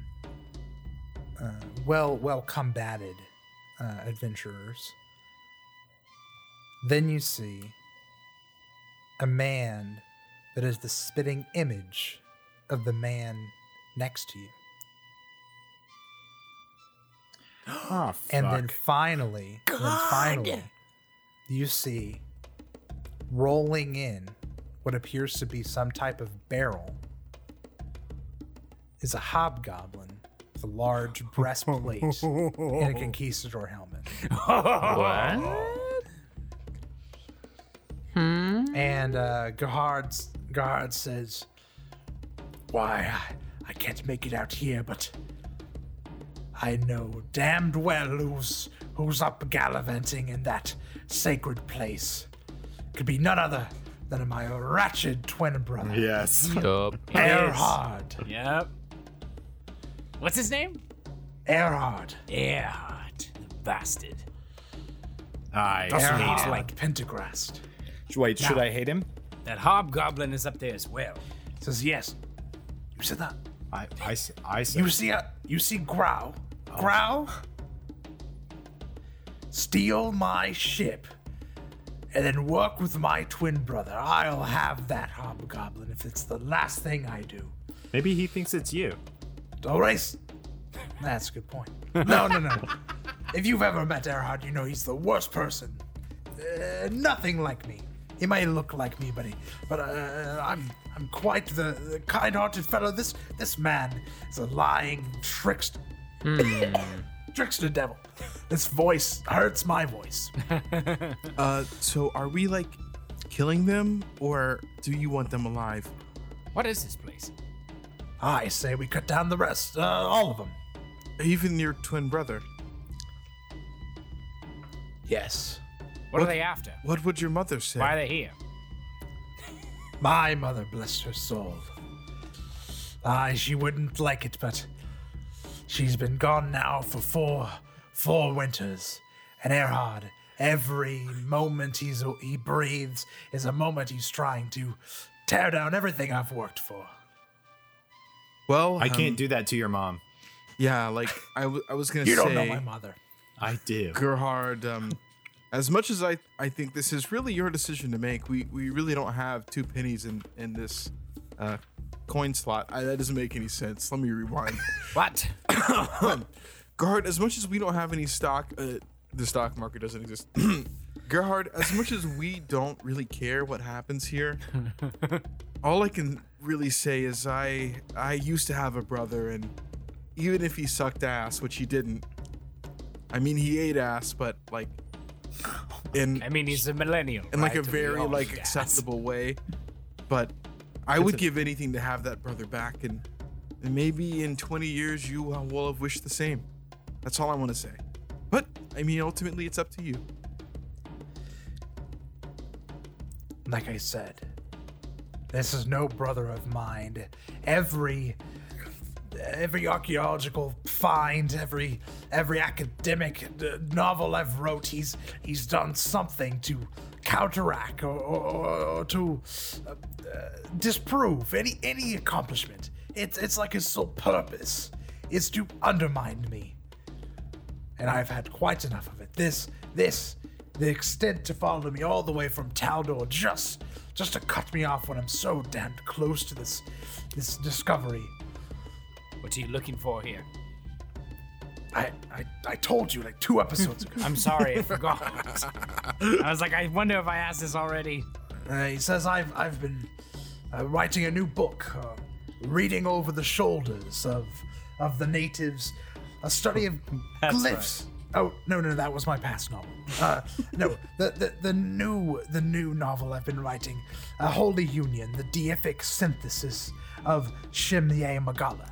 uh, well well combated uh, adventurers. Then you see a man that is the spitting image of the man next to you. Oh, fuck. And then finally, then finally, you see rolling in what appears to be some type of barrel is a hobgoblin with a large [laughs] breastplate and a conquistador helmet. What? Hmm? And uh, Gahard, Gahard says, Why, I, I can't make it out here, but I know damned well who's, who's up gallivanting in that sacred place. Could be none other than my wretched twin brother, Yes. Yup. [laughs] Erhard. Yep. What's his name? Erhard. Erhard, the bastard. I Erhard like Pentagrast. Wait, should I hate him? That hobgoblin is up there as well. Says, Yes. You said that. I, I, s- I said. You see, uh, you see, Grau, Grau, steal my ship, and then work with my twin brother. I'll have that hobgoblin if it's the last thing I do. Maybe he thinks it's you. Don't race. That's a good point. [laughs] No, no, no. if you've ever met Erhard, you know he's the worst person. Uh, nothing like me. He may look like me, but he, but uh, I'm I'm quite the, the kind-hearted fellow. This this man is a lying trickster, trickster devil. This voice hurts my voice. [laughs] Uh, so are we like killing them, or do you want them alive? What is this place? I say we cut down the rest, uh, all of them. Even your twin brother. Yes, What, are they after? What would your mother say? Why are they here? My mother, bless her soul. Aye, she wouldn't like it, but she's been gone now for four, four winters. And Erhard, every moment he's he breathes is a moment he's trying to tear down everything I've worked for. well, I um, can't do that to your mom. Yeah, like I, w- I was gonna You say. don't know my mother. I do. Gahard, um, as much as I, I think this is really your decision to make, we, we really don't have two pennies in, in this uh, coin slot. I, that doesn't make any sense. Let me rewind. [laughs] What? [coughs] Gahard, as much as we don't have any stock, uh, the stock market doesn't exist. [coughs] Gahard, as much as we don't really care what happens here, [laughs] all I can really say is I I used to have a brother, and even if he sucked ass, which he didn't, I mean he ate ass, but like [laughs] in I mean, he's a millennial. in like a right? Very like acceptable way. But I would give anything to have that brother back, and, and maybe in 20 years you uh, will have wished the same. That's all I want to say. But I mean, ultimately, it's up to you. Like I said, this is no brother of mine. Every every archaeological find, every every academic uh, novel I've wrote, he's he's done something to counteract or, or, or to uh, disprove any any accomplishment. It's it's like his sole purpose is to undermine me and I've had quite enough of it. This, this, the extent to follow me all the way from Taldor just, just to cut me off when I'm so damned close to this, this discovery. What are you looking for here? I, I, I told you like two episodes ago. I'm sorry, I forgot. I was like, I wonder if I asked this already. Uh, he says I've, I've been uh, writing a new book, uh, reading over the shoulders of, of the natives, a study of glyphs. Oh no, no, that was my past novel. Uh, no, the, the the new the new novel I've been writing, a Holy Union, the deific synthesis of Shimye Magala.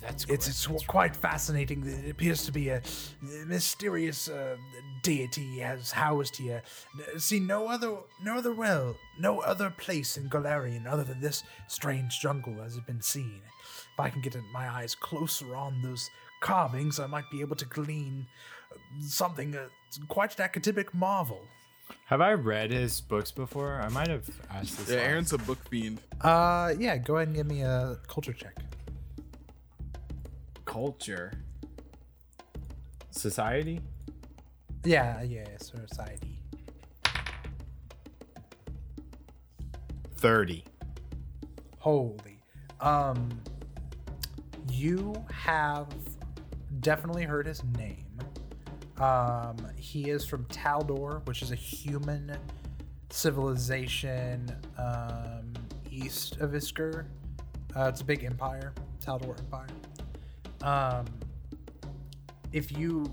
That's It's it's quite fascinating. It appears to be a mysterious uh, deity has housed here. See, no other no other well, no other place in Golarion other than this strange jungle has been seen. If I can get my eyes closer on those carvings, I might be able to glean something uh, quite an academic marvel. Have I read his books before? I might have asked this. Yeah, last- Aaron's a book fiend. Uh, yeah. Go ahead and give me a culture check. Culture. Society? Yeah, yeah. Society. 30. Holy. Um you have definitely heard his name. Um he is from Taldor, which is a human civilization um east of Isger. Uh, it's a big empire, Taldor Empire. Um if you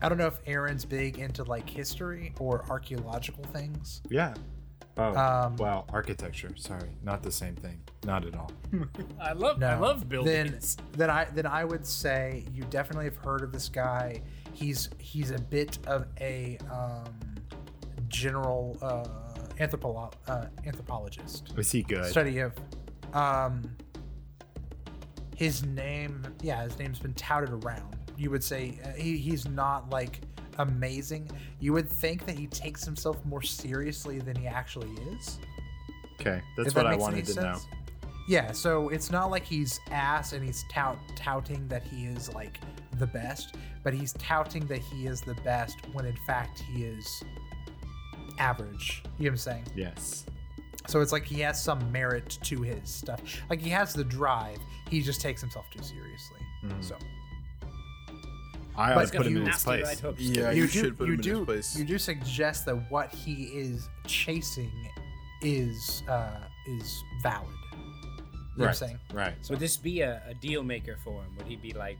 I don't know if Aaron's big into like history or archaeological things. Yeah. Oh, Um, well, architecture. Sorry, not the same thing. Not at all. [laughs] I love I No. love buildings. then I then I would say you definitely have heard of this guy. He's he's a bit of a um, general uh, anthropo- uh, anthropologist. Was he good? Study of um, his name. Yeah, his name's been touted around. You would say uh, he, he's not like amazing. You would think that he takes himself more seriously than he actually is. Okay, that's If what that I wanted to know. Yeah, so it's not like he's ass and he's tout, touting that he is like the best, but he's touting that he is the best when in fact he is average. You know what I'm saying? Yes. So it's like he has some merit to his stuff. Like he has the drive, he just takes himself too seriously. Mm-hmm. So I But always if put him you- in his place. right hooks. Yeah, you, you, do should put you him do in his place. you do suggest that what he is chasing is uh is valid. You know I'm Right. saying? Right. Would this be a, a deal maker for him? Would he be like,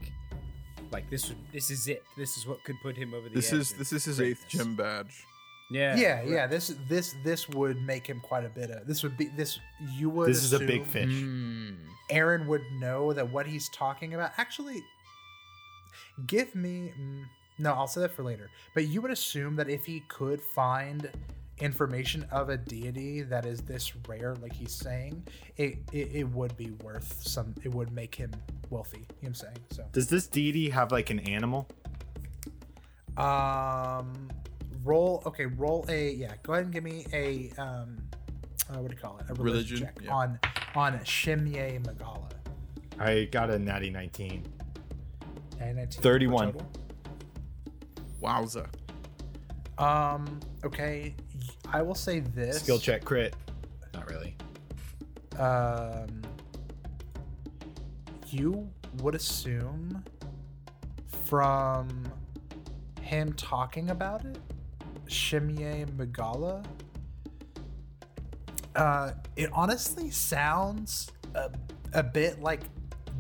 like this? Would this is it? This is what could put him over the This edge is this is his eighth greatness. gym badge. Yeah. yeah yeah this this this would make him quite a bit of this would be this you would This is a big fish. Mm. aaron would know that what he's talking about actually give me mm, no i'll say that for later but you would assume that if he could find information of a deity that is this rare like he's saying it it, it would be worth some it would make him wealthy you know what i'm saying so Does this deity have like an animal? Um, roll. Okay, roll a yeah. Go ahead and give me a um, uh, what do you call it? A religion, Religion, check yeah. on on Shimye Magala. I got a natty 19. And it's 31. Wowza. Um. Okay. I will say this. Skill check crit. Not really. Um. You would assume from him talking about it, Shimye Magala. Uh, it honestly sounds a, a bit like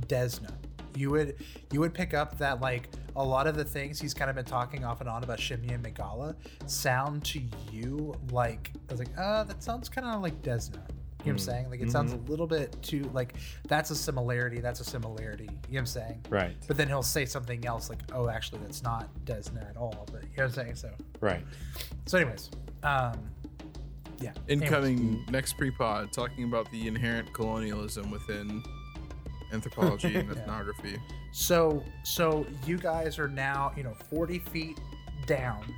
Desna. You would you would pick up that like a lot of the things he's kind of been talking off and on about Shimye Megala sound to you like I was like, uh, that sounds kind of like Desna. You know what I'm saying? Like it sounds a little bit too like that's a similarity. That's a similarity. You know what I'm saying? Right. But then he'll say something else like, oh, actually, that's not Desna at all. But you know what I'm saying? So, Right. so anyways, um, yeah. Anyways. Incoming next pre-pod talking about the inherent colonialism within anthropology and [laughs] ethnography. So so you guys are now, you know, 40 feet down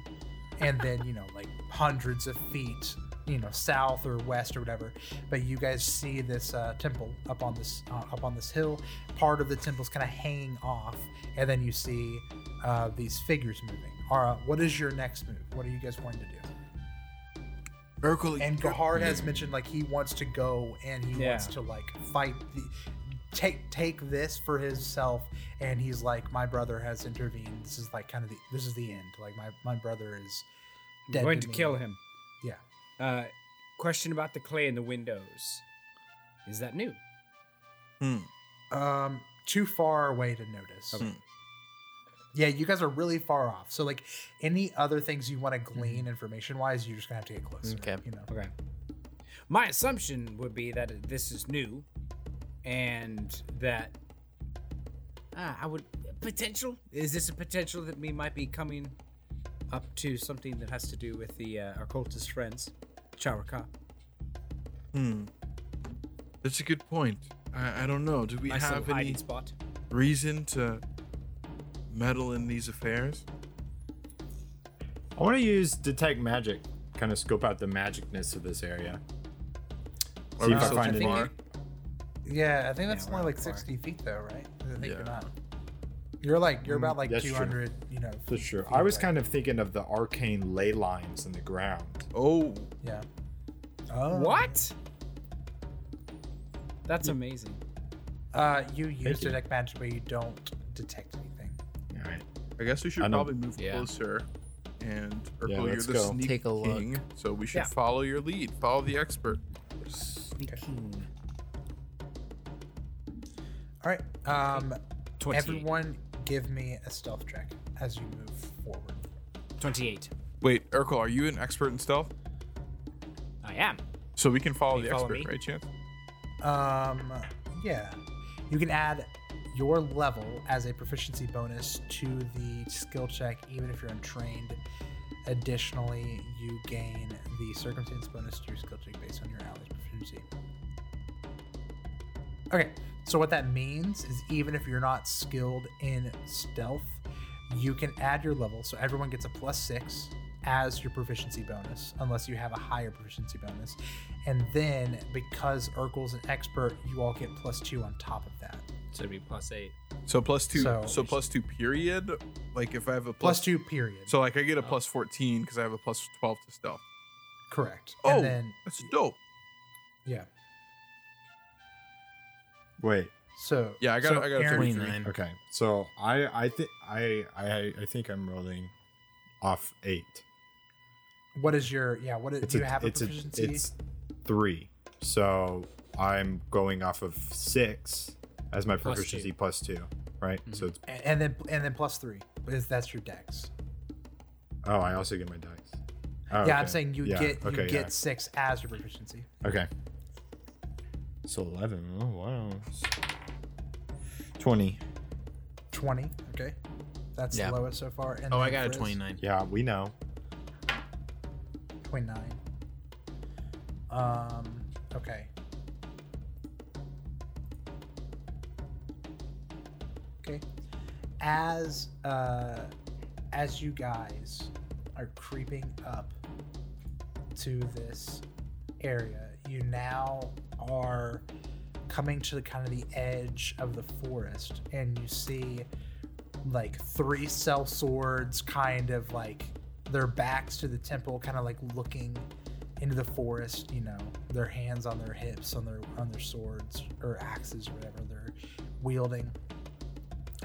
and then, you know, like hundreds of feet, you know, south or west or whatever. But you guys see this uh, temple up on this uh, up on this hill. Part of the temple's kind of hanging off and then you see uh, these figures moving. Ara, what is your next move? What are you guys going to do? Urkel, And Gahard has mentioned like he wants to go and he Yeah. wants to like fight the take take this for himself and he's like my brother has intervened this is like kind of the this is the end like my my brother is I'm going to to me. kill him. Yeah Uh, question about the clay in the windows. Is that new? Hmm. um too far away to notice Okay. yeah you guys are really far off so like any other things you want to glean information wise you're just gonna have to get closer Okay. you know Okay. My assumption would be that this is new, and that ah, I would potential. Is this a potential that we might be coming up to something that has to do with the uh, our cultist friends, Chauraka? Hmm. That's a good point. I, I don't know. Do we Nice have any spot. reason to meddle in these affairs? I want to use detect magic, kind of scope out the magicness of this area. Are See we if I still find any. far? yeah i think that's Yeah, only like far. 60 feet though right i think Yeah. you're not you're like you're about like that's true. 200 you know That's true. I was away. kind of thinking of the arcane ley lines in the ground. Oh, Yeah. Oh. What? That's amazing. Uh, you use you. detect magic, but you don't detect anything. All right. I guess we should I know. probably move Yeah. closer. And Yeah, Urkel, you're let's the go. sneak Take a look. king, so we should Yeah. follow your lead. Follow the expert. Sneaking. All right. Um, 28. everyone, give me a stealth check as you move forward. 28. Wait, Urkel, are you an expert in stealth? I am. So we can follow Can you the follow expert, me? right, Chance? Um, yeah. You can add your level as a proficiency bonus to the skill check, even if you're untrained. Additionally, you gain the circumstance bonus to your skill check based on your ally's proficiency. Okay, so what that means is even if you're not skilled in stealth, you can add your level. So everyone gets a plus six as your proficiency bonus, unless you have a higher proficiency bonus. And then because Urkel's an expert, you all get plus two on top of that. So it'd be plus 8. So plus two. So, So- plus two period. Like if I have a Plus plus, two, period. So like I get a oh. plus fourteen because I have a plus twelve to stealth. Correct. Oh, And then, that's dope. yeah. Wait. So Yeah, I got. so I got a Aaron- 33. 29. Okay. So I I think I I I think I'm rolling off eight. What is your yeah? What is, It's do you a, have a it's proficiency? A, it's three. So I'm going off of six as my Plus proficiency two. plus two, right? Mm-hmm. So it's A- and then and then plus three. Is that's your dex? oh, I also get my dice. Oh, Yeah, I'm saying you Yeah, get you okay, get yeah. six as your proficiency. Okay. So eleven. Oh wow. Twenty. Twenty. Okay, that's Yeah. the lowest so far. And Oh, I then got a Frizz, 29. Yeah, we know. Twenty-nine. Um. Okay. Okay. As uh, as you guys are creeping up to this area, you now are coming to the kind of the edge of the forest, and you see like three sellswords, kind of like their backs to the temple, kind of like looking into the forest. You know, their hands on their hips, on their on their swords or axes or whatever they're wielding.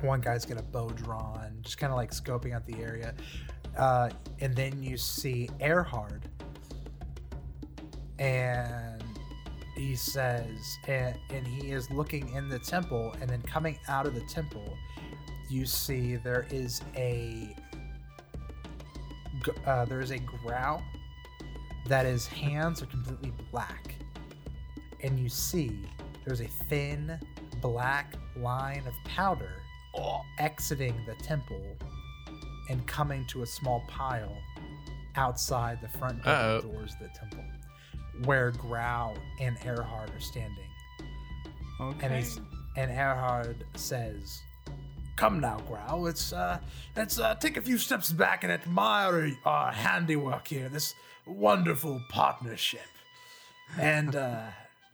One guy's got a bow drawn, just kind of like scoping out the area. Uh, and then you see Erhard, and he says, and, and he is looking in the temple, and then coming out of the temple, you see there is a uh, there is a growl that his hands are completely black, and you see there's a thin black line of powder exiting the temple and coming to a small pile outside the front doors of the temple, where Grau and Erhard are standing. And he's and Erhard says, "Come now, Grau. Let's uh, let's uh, take a few steps back and admire our handiwork here. This wonderful partnership." And uh,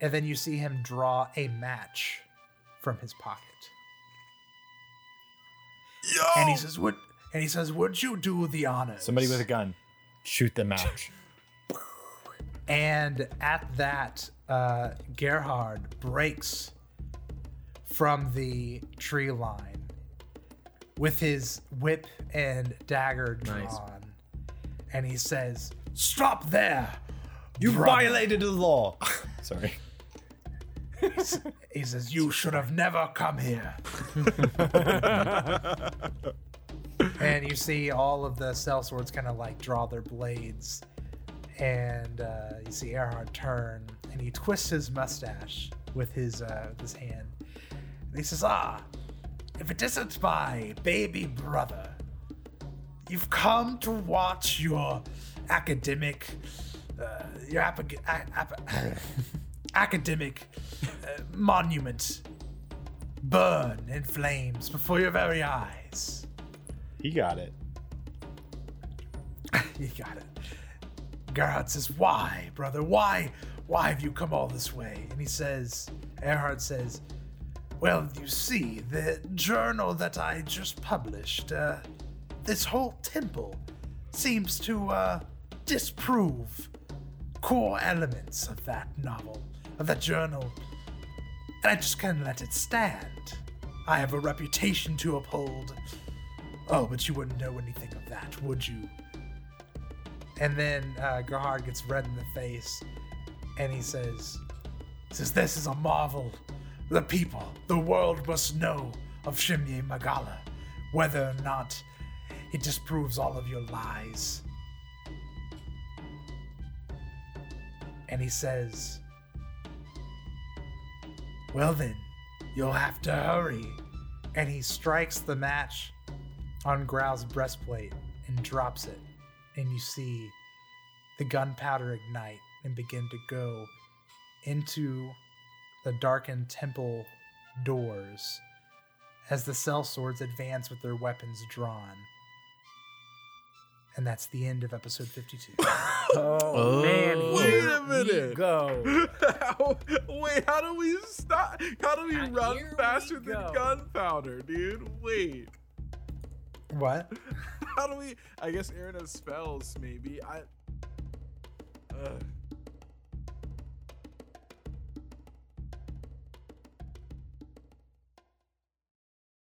and then you see him draw a match from his pocket. And he says, "Would and he says, would you do the honors?" Somebody with a gun. Shoot the match. [laughs] And at that, uh, Gerhard breaks from the tree line with his whip and dagger drawn. Nice. And he says, Stop there! You brother." violated the law. [laughs] Sorry. He says, You should have never come here. [laughs] and you see all of the sellswords kind of like draw their blades. And uh, you see Erhard turn and he twists his mustache with his, uh, with his hand. And he says, Ah, if it isn't my baby brother, you've come to watch your academic, uh, your api- a- ap- [laughs] academic uh, monument burn in flames before your very eyes. He got it. [laughs] he got it. Gerhard says, Why, brother? Why? Why have you come all this way? And he says, Erhard says, Well, you see, the journal that I just published, uh, this whole temple seems to uh, disprove core elements of that novel, of that journal. And I just can't let it stand. I have a reputation to uphold. Oh, but you wouldn't know anything of that, would you? And then uh, Gerhard gets red in the face, and he says, "says This is a marvel. The people, the world must know of Shimye Magala. whether or not it disproves all of your lies. And he says, Well, then, you'll have to hurry. And he strikes the match on Grau's breastplate and drops it. And you see the gunpowder ignite and begin to go into the darkened temple doors as the sellswords advance with their weapons drawn. And that's the end of episode 52. [laughs] Oh, man, Wait here a we minute. go. How, [laughs] wait, how do we stop? How do we Uh, run here we faster than gunpowder, dude? Wait. What? [laughs] How do we? I guess Aaron has spells, maybe. I. Uh,